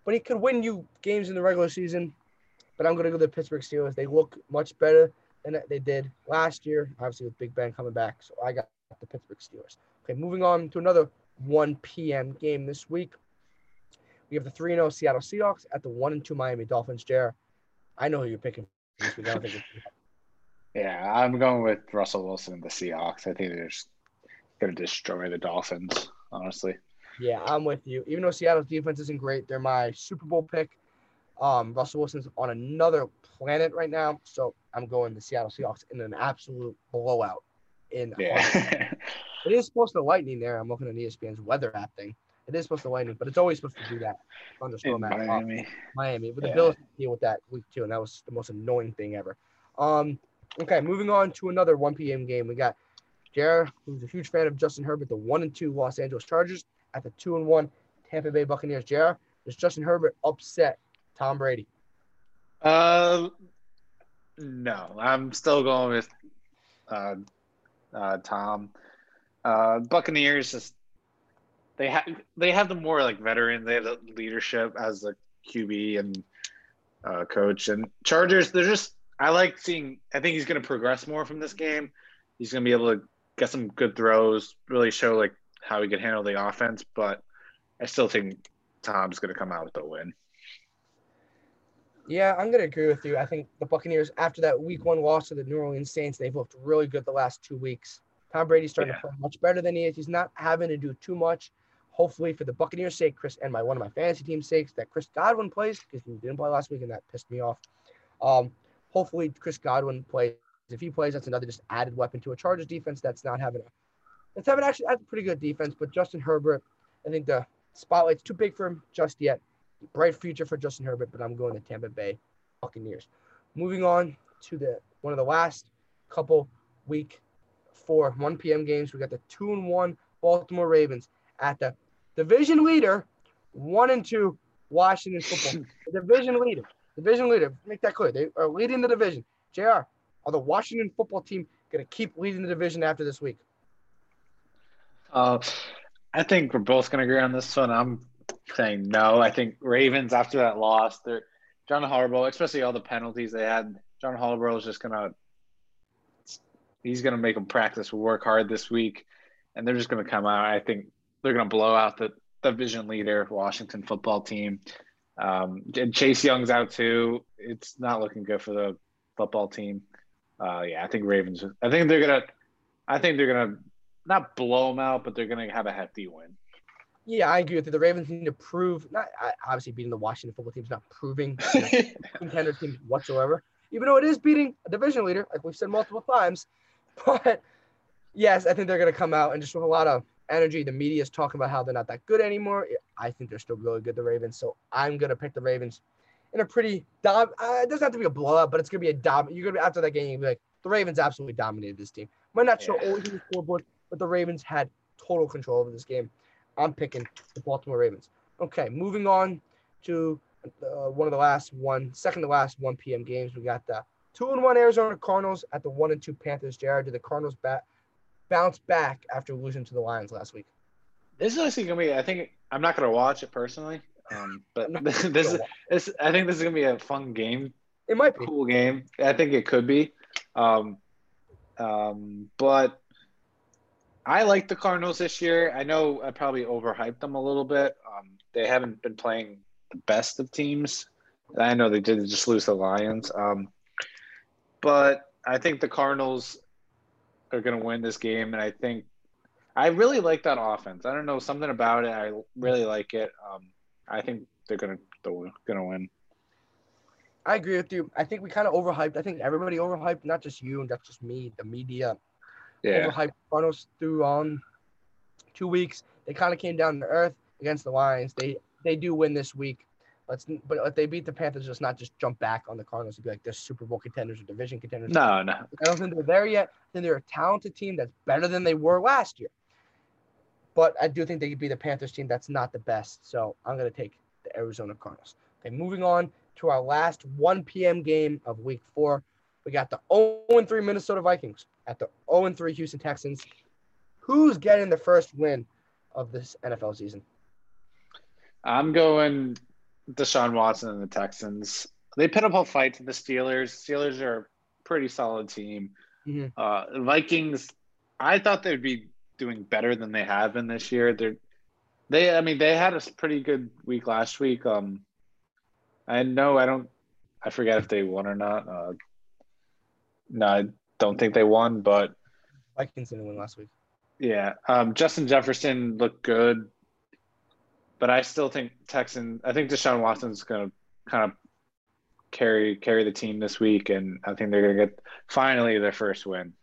but he could win you games in the regular season. But I'm going to go to the Pittsburgh Steelers. They look much better than they did last year, obviously with Big Ben coming back. So I got the Pittsburgh Steelers. Okay, moving on to another 1 p.m. game this week. We have the 3 0 Seattle Seahawks at the 1 2 Miami Dolphins. Jared, I know who you're picking this week. I don't think yeah, I'm going with Russell Wilson and the Seahawks. I think they're just going to destroy the Dolphins, honestly. Yeah, I'm with you. Even though Seattle's defense isn't great, they're my Super Bowl pick. Um, Russell Wilson's on another planet right now, so I'm going the Seattle Seahawks in an absolute blowout. In yeah. it is supposed to lightning there. I'm looking at ESPN's weather app thing. It is supposed to lightning, but it's always supposed to do that. Thunderstorm in Miami. Miami, but the yeah. Bills deal with that week two, and that was the most annoying thing ever. Um, okay, moving on to another 1 p.m. game. We got Jared, who's a huge fan of Justin Herbert, the one and two Los Angeles Chargers at the two and one Tampa Bay Buccaneers. Jared, does Justin Herbert upset Tom Brady? Uh, no, I'm still going with uh, uh, Tom. Uh, Buccaneers just they have they have the more like veteran. They have the leadership as a QB and uh, coach. And Chargers, they're just I like seeing. I think he's going to progress more from this game. He's going to be able to get some good throws, really show like how he could handle the offense. But I still think Tom's going to come out with a win. Yeah, I'm going to agree with you. I think the Buccaneers, after that Week One loss to the New Orleans Saints, they've looked really good the last two weeks. Tom Brady's starting yeah. to play much better than he is. He's not having to do too much. Hopefully, for the Buccaneers' sake, Chris and my one of my fantasy team's sakes, that Chris Godwin plays because he didn't play last week and that pissed me off. Um, hopefully, Chris Godwin plays if he plays, that's another just added weapon to a Chargers defense that's not having a that's having actually that's a pretty good defense. But Justin Herbert, I think the spotlight's too big for him just yet. Bright future for Justin Herbert, but I'm going to Tampa Bay Buccaneers. Moving on to the one of the last couple week four 1 p.m. games. We got the two and one Baltimore Ravens at the division leader, one and two Washington football. the division leader. Division leader. Make that clear. They are leading the division. JR, are the Washington football team going to keep leading the division after this week? Uh, I think we're both going to agree on this one. I'm saying no. I think Ravens after that loss, they're John Harbaugh, especially all the penalties they had. John Harbaugh is just going to he's going to make them practice work hard this week, and they're just going to come out. I think they're going to blow out the division leader Washington football team. Um, and Chase Young's out too. It's not looking good for the football team. Uh, yeah, I think Ravens. I think they're gonna. I think they're gonna not blow them out, but they're gonna have a hefty win. Yeah, I agree with you. The Ravens need to prove. Not obviously beating the Washington football team is not proving contender team whatsoever. Even though it is beating a division leader, like we've said multiple times. But yes, I think they're gonna come out and just with a lot of energy. The media is talking about how they're not that good anymore. I think they're still really good, the Ravens. So I'm gonna pick the Ravens in a pretty dom. Uh, it doesn't have to be a blowout, but it's gonna be a dom. You're gonna be after that game, you're be like the Ravens absolutely dominated this team. Might not show yeah. always the scoreboard, but the Ravens had total control over this game. I'm picking the Baltimore Ravens. Okay, moving on to uh, one of the last one, second to last 1 p.m. games. We got the two and one Arizona Cardinals at the one and two Panthers. Jared, did the Cardinals bat, bounce back after losing to the Lions last week? This is actually gonna be. I think I'm not gonna watch it personally. Um, but this, this is this, I think this is gonna be a fun game. It might be a cool game. I think it could be. Um, um, but I like the Cardinals this year. I know I probably overhyped them a little bit. Um, they haven't been playing the best of teams. I know they did just lose the Lions. Um, but I think the Cardinals are going to win this game, and I think I really like that offense. I don't know something about it. I really like it. Um, I think they're gonna they're gonna win. I agree with you. I think we kind of overhyped. I think everybody overhyped, not just you, and not just me, the media. Yeah. Overhyped Cardinals through on two weeks. They kind of came down to earth against the Lions. They they do win this week. Let's but if they beat the Panthers, just not just jump back on the Cardinals and be like they're Super Bowl contenders or division contenders. No, no. I don't think they're there yet. I think they're a talented team that's better than they were last year. But I do think they could be the Panthers team that's not the best. So I'm gonna take the Arizona Cardinals. Okay, moving on to our last 1 p.m. game of week four. We got the 0-3 Minnesota Vikings at the 0-3 Houston Texans. Who's getting the first win of this NFL season? I'm going Deshaun Watson and the Texans. They put up a fight to the Steelers. Steelers are a pretty solid team. Mhm. Uh, Vikings, I thought they'd be doing better than they have been this year. They're they I mean they had a pretty good week last week. Um I know I don't I forget if they won or not. Uh, no, I don't think they won, but Vikings didn't win last week. yeah, um, Justin Jefferson looked good, but I still think Texan. I think Deshaun Watson's going to kind of carry carry the team this week, and I think they're going to get finally their first win.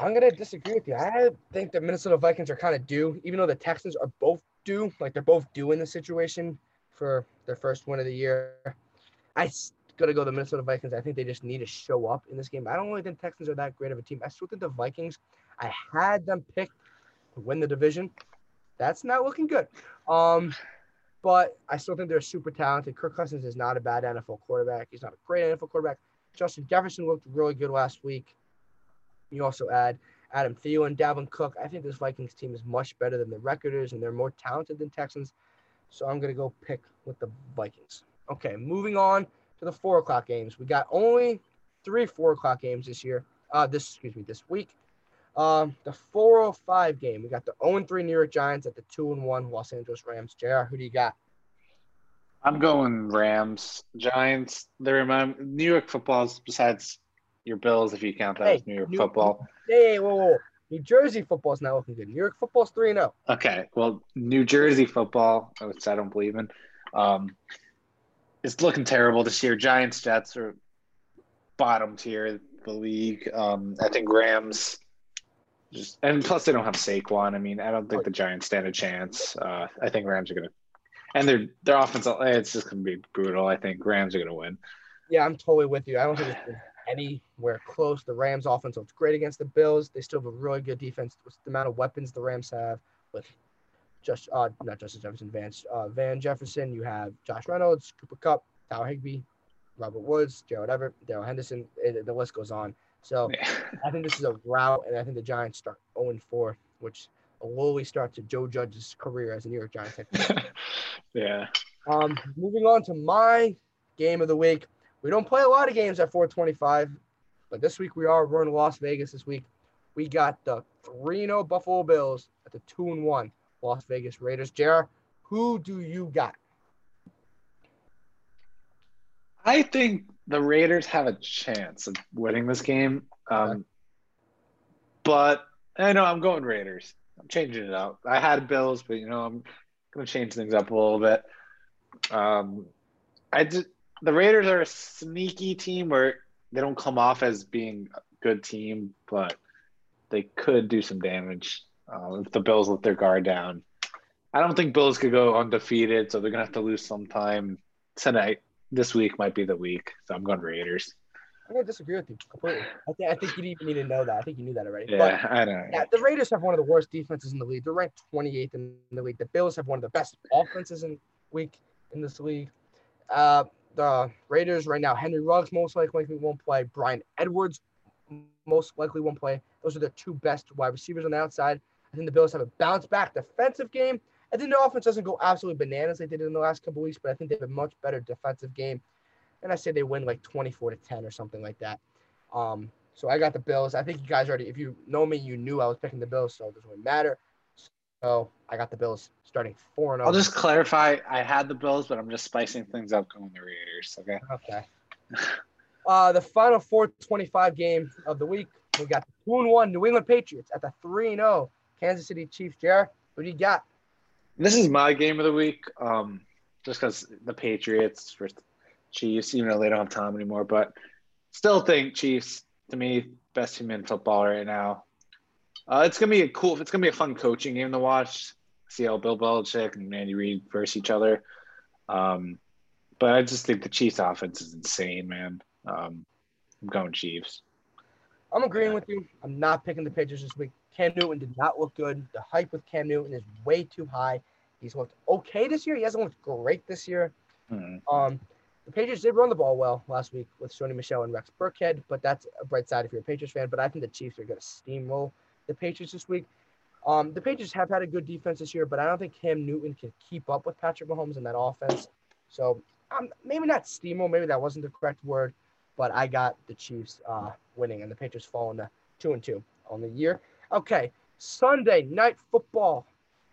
I'm gonna disagree with you. I think the Minnesota Vikings are kind of due, even though the Texans are both due. Like they're both due in the situation for their first win of the year. I gotta go the Minnesota Vikings. I think they just need to show up in this game. I don't really think Texans are that great of a team. I still think the Vikings. I had them picked to win the division. That's not looking good. Um, but I still think they're super talented. Kirk Cousins is not a bad NFL quarterback. He's not a great NFL quarterback. Justin Jefferson looked really good last week. You also add Adam Thielen, Dalvin Cook. I think this Vikings team is much better than the record is, and they're more talented than Texans. So I'm gonna go pick with the Vikings. Okay, moving on to the four o'clock games. We got only three four o'clock games this year. Uh, this excuse me, this week. Um, the 405 game. We got the 0-3 New York Giants at the 2 and 1 Los Angeles Rams. JR, who do you got? I'm going Rams, Giants. They remind New York footballs besides your Bills, if you count that Hey, as New York New- football. Hey, whoa, whoa. New Jersey football's not looking good. New York football's 3 0. Okay, well, New Jersey football, which I don't believe in, um, it's looking terrible this year. Giants, Jets are bottom tier of the league. Um, I think Rams just and plus they don't have Saquon. I mean, I don't think the Giants stand a chance. Uh, I think Rams are gonna, and their their offense, it's just gonna be brutal. I think Rams are gonna win. Yeah, I'm totally with you. I don't think it's anywhere close. The Rams offense looks great against the Bills. They still have a really good defense with the amount of weapons the Rams have with just uh not Justin Jefferson, Vance uh, Van Jefferson. You have Josh Reynolds, Cooper Kupp, Tyler Higbee, Robert Woods, Gerald Everett, Darrell Henderson. It, the list goes on. So I think this is a rout, and I think the Giants start 0 4, which a lowly start to Joe Judge's career as a New York Giants head coach. yeah. Um, moving on to my game of the week. We don't play a lot of games at 425, but this week we are. We're in Las Vegas this week. We got the 3 0 Buffalo Bills at the 2 and 1 Las Vegas Raiders. JR, who do you got? I think the Raiders have a chance of winning this game. Um, but I know I'm going Raiders. I'm changing it up. I had Bills, but you know I'm going to change things up a little bit. Um, I just, the Raiders are a sneaky team where they don't come off as being a good team, but they could do some damage uh, if the Bills let their guard down. I don't think Bills could go undefeated, so they're gonna have to lose sometime tonight. This week might be the week, so I'm going Raiders. I'm going to disagree with you completely. I, think I think you didn't even need to know that. I think you knew that already. Yeah, I know. But yeah, the Raiders have one of the worst defenses in the league. They're ranked 28th in the league. The Bills have one of the best offenses in week in this league. Uh, the Raiders right now, Henry Ruggs most likely won't play. Bryan Edwards most likely won't play. Those are the two best wide receivers on the outside. I think the Bills have a bounce back defensive game. I think the offense doesn't go absolutely bananas like they did in the last couple weeks, but I think they have a much better defensive game. And I say they win like 24 to 10 or something like that. Um, so I got the Bills. I think you guys already, if you know me, you knew I was picking the Bills, so it doesn't really matter. So I got the Bills starting 4 0. I'll just clarify. I had the Bills, but I'm just spicing things up going the Raiders. Okay. Okay. Uh, the final 425 game of the week, we got the 2 and 1 New England Patriots at the 3 0 Kansas City Chiefs. Jared, who do you got? This is my game of the week. Um, just because the Patriots for Chiefs, even though they don't have time anymore, but still think Chiefs to me best team in football right now. Uh, it's gonna be a cool. It's gonna be a fun coaching game to watch. See how Bill Belichick and Andy Reid versus each other. Um, but I just think the Chiefs' offense is insane, man. Um, I'm going Chiefs. I'm agreeing with you. I'm not picking the Patriots this week. Cam Newton did not look good. The hype with Cam Newton is way too high. He's looked okay this year. He hasn't looked great this year. Mm-hmm. Um, the Patriots did run the ball well last week with Sony Michel and Rex Burkhead, but that's a bright side if you're a Patriots fan. But I think the Chiefs are going to steamroll the Patriots this week. Um, the Patriots have had a good defense this year, but I don't think Cam Newton can keep up with Patrick Mahomes in that offense. So um, maybe not steamroll, maybe that wasn't the correct word, but I got the Chiefs uh, winning and the Patriots falling to two and two on the year. Okay, Sunday night football.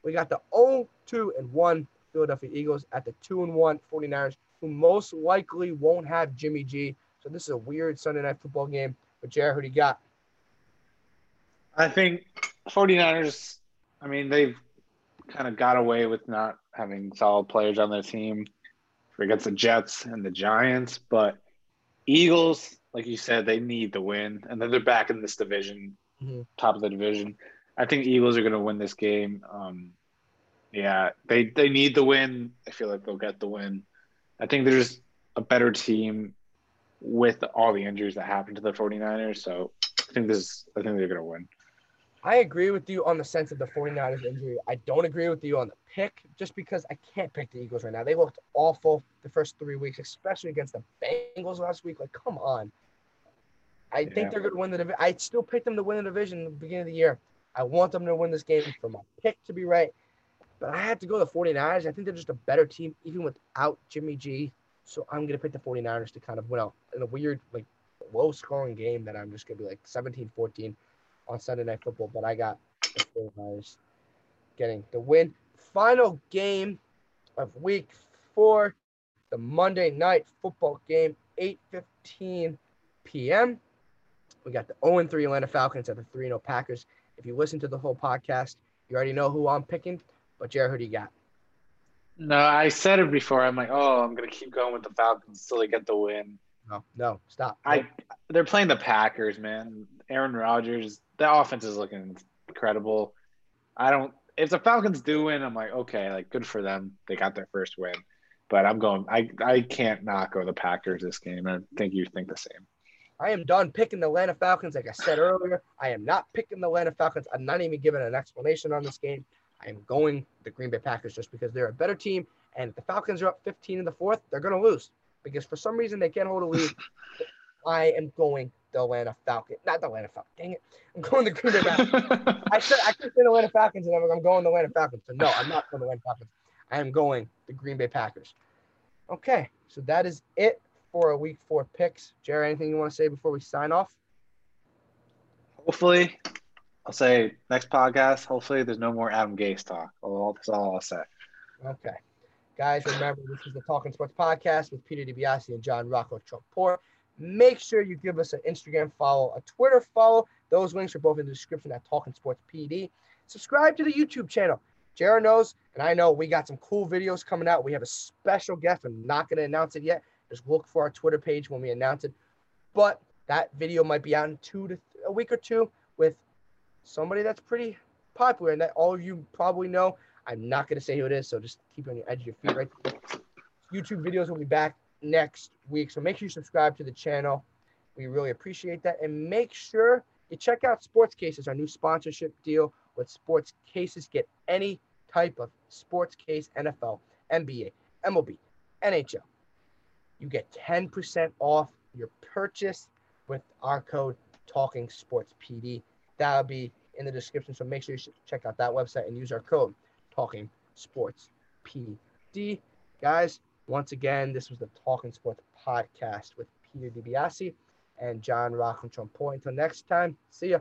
We got the 0 2 and 1 Philadelphia Eagles at the 2 and 1 49ers, who most likely won't have Jimmy G. So this is a weird Sunday night football game. But Jared, who do you got? I think 49ers, I mean, they've kind of got away with not having solid players on their team against the Jets and the Giants, but Eagles, like you said, they need the win, and then they're back in this division, mm-hmm. top of the division. I think Eagles are going to win this game. Um, yeah, they they need the win. I feel like they'll get the win. I think there's a better team with all the injuries that happened to the 49ers. So I think this I think they're going to win. I agree with you on the sense of the 49ers injury. I don't agree with you on the pick just because I can't pick the Eagles right now. They looked awful the first three weeks, especially against the Bengals last week. Like, come on. I yeah. think they're going to win the division. I still picked them to win the division at the beginning of the year. I want them to win this game for my pick to be right. But I had to go to the 49ers. I think they're just a better team, even without Jimmy G. So I'm going to pick the 49ers to kind of win out in a weird, like, low scoring game that I'm just going to be like 17 14 on Sunday Night Football, but I got the 49ers getting the win. Final game of week four, the Monday Night Football game, 8.15 p.m. We got the 0 3 Atlanta Falcons at the 3 0 Packers. If you listen to the whole podcast, you already know who I'm picking. But Jared, who do you got? No, I said it before. I'm like, oh, I'm gonna keep going with the Falcons until they get the win. No, no, stop. I they're playing the Packers, man. Aaron Rodgers, the offense is looking incredible. I don't. If the Falcons do win, I'm like, okay, like good for them. They got their first win. But I'm going. I I can't not go the Packers this game. I think you think the same. I am done picking the Atlanta Falcons. Like I said earlier, I am not picking the Atlanta Falcons. I'm not even giving an explanation on this game. I am going the Green Bay Packers just because they're a better team. And if the Falcons are up 15 in the fourth, they're going to lose because for some reason they can't hold a lead. I am going the Atlanta Falcons. Not the Atlanta Falcons. Dang it. I'm going the Green Bay Packers. I said I could say the Atlanta Falcons, and I'm, I'm going the Atlanta Falcons. So no, I'm not going the Atlanta Falcons. I am going the Green Bay Packers. Okay, so that is it for a week four picks. Jerry, anything you want to say before we sign off? Hopefully, I'll say next podcast. Hopefully, there's no more Adam Gase talk. that's all I'll say. Okay. Guys, remember this is the Talking Sports Podcast with Peter DiBiasi and John Rocco Trumpbour. Make sure you give us an Instagram follow, a Twitter follow. Those links are both in the description at Talking Sports PD. Subscribe to the YouTube channel. Jared knows, and I know we got some cool videos coming out. We have a special guest. I'm not going to announce it yet. Just look for our Twitter page when we announce it. But that video might be out in two to a week or two with somebody that's pretty popular and that all of you probably know. I'm not going to say who it is, so just keep on your edge of your feet right there. YouTube videos will be back next week. So make sure you subscribe to the channel. We really appreciate that. And make sure you check out SportzCases, our new sponsorship deal with Sports Cases. Get any type of sports case, NFL, NBA, MLB, NHL. You get 10% off your purchase with our code Talking Sports PD. That'll be in the description. So make sure you check out that website and use our code Talking Sports PD. Guys, once again, this was the Talking Sports podcast with Peter DiBiasi and John Rockentrum. Until next time, see ya.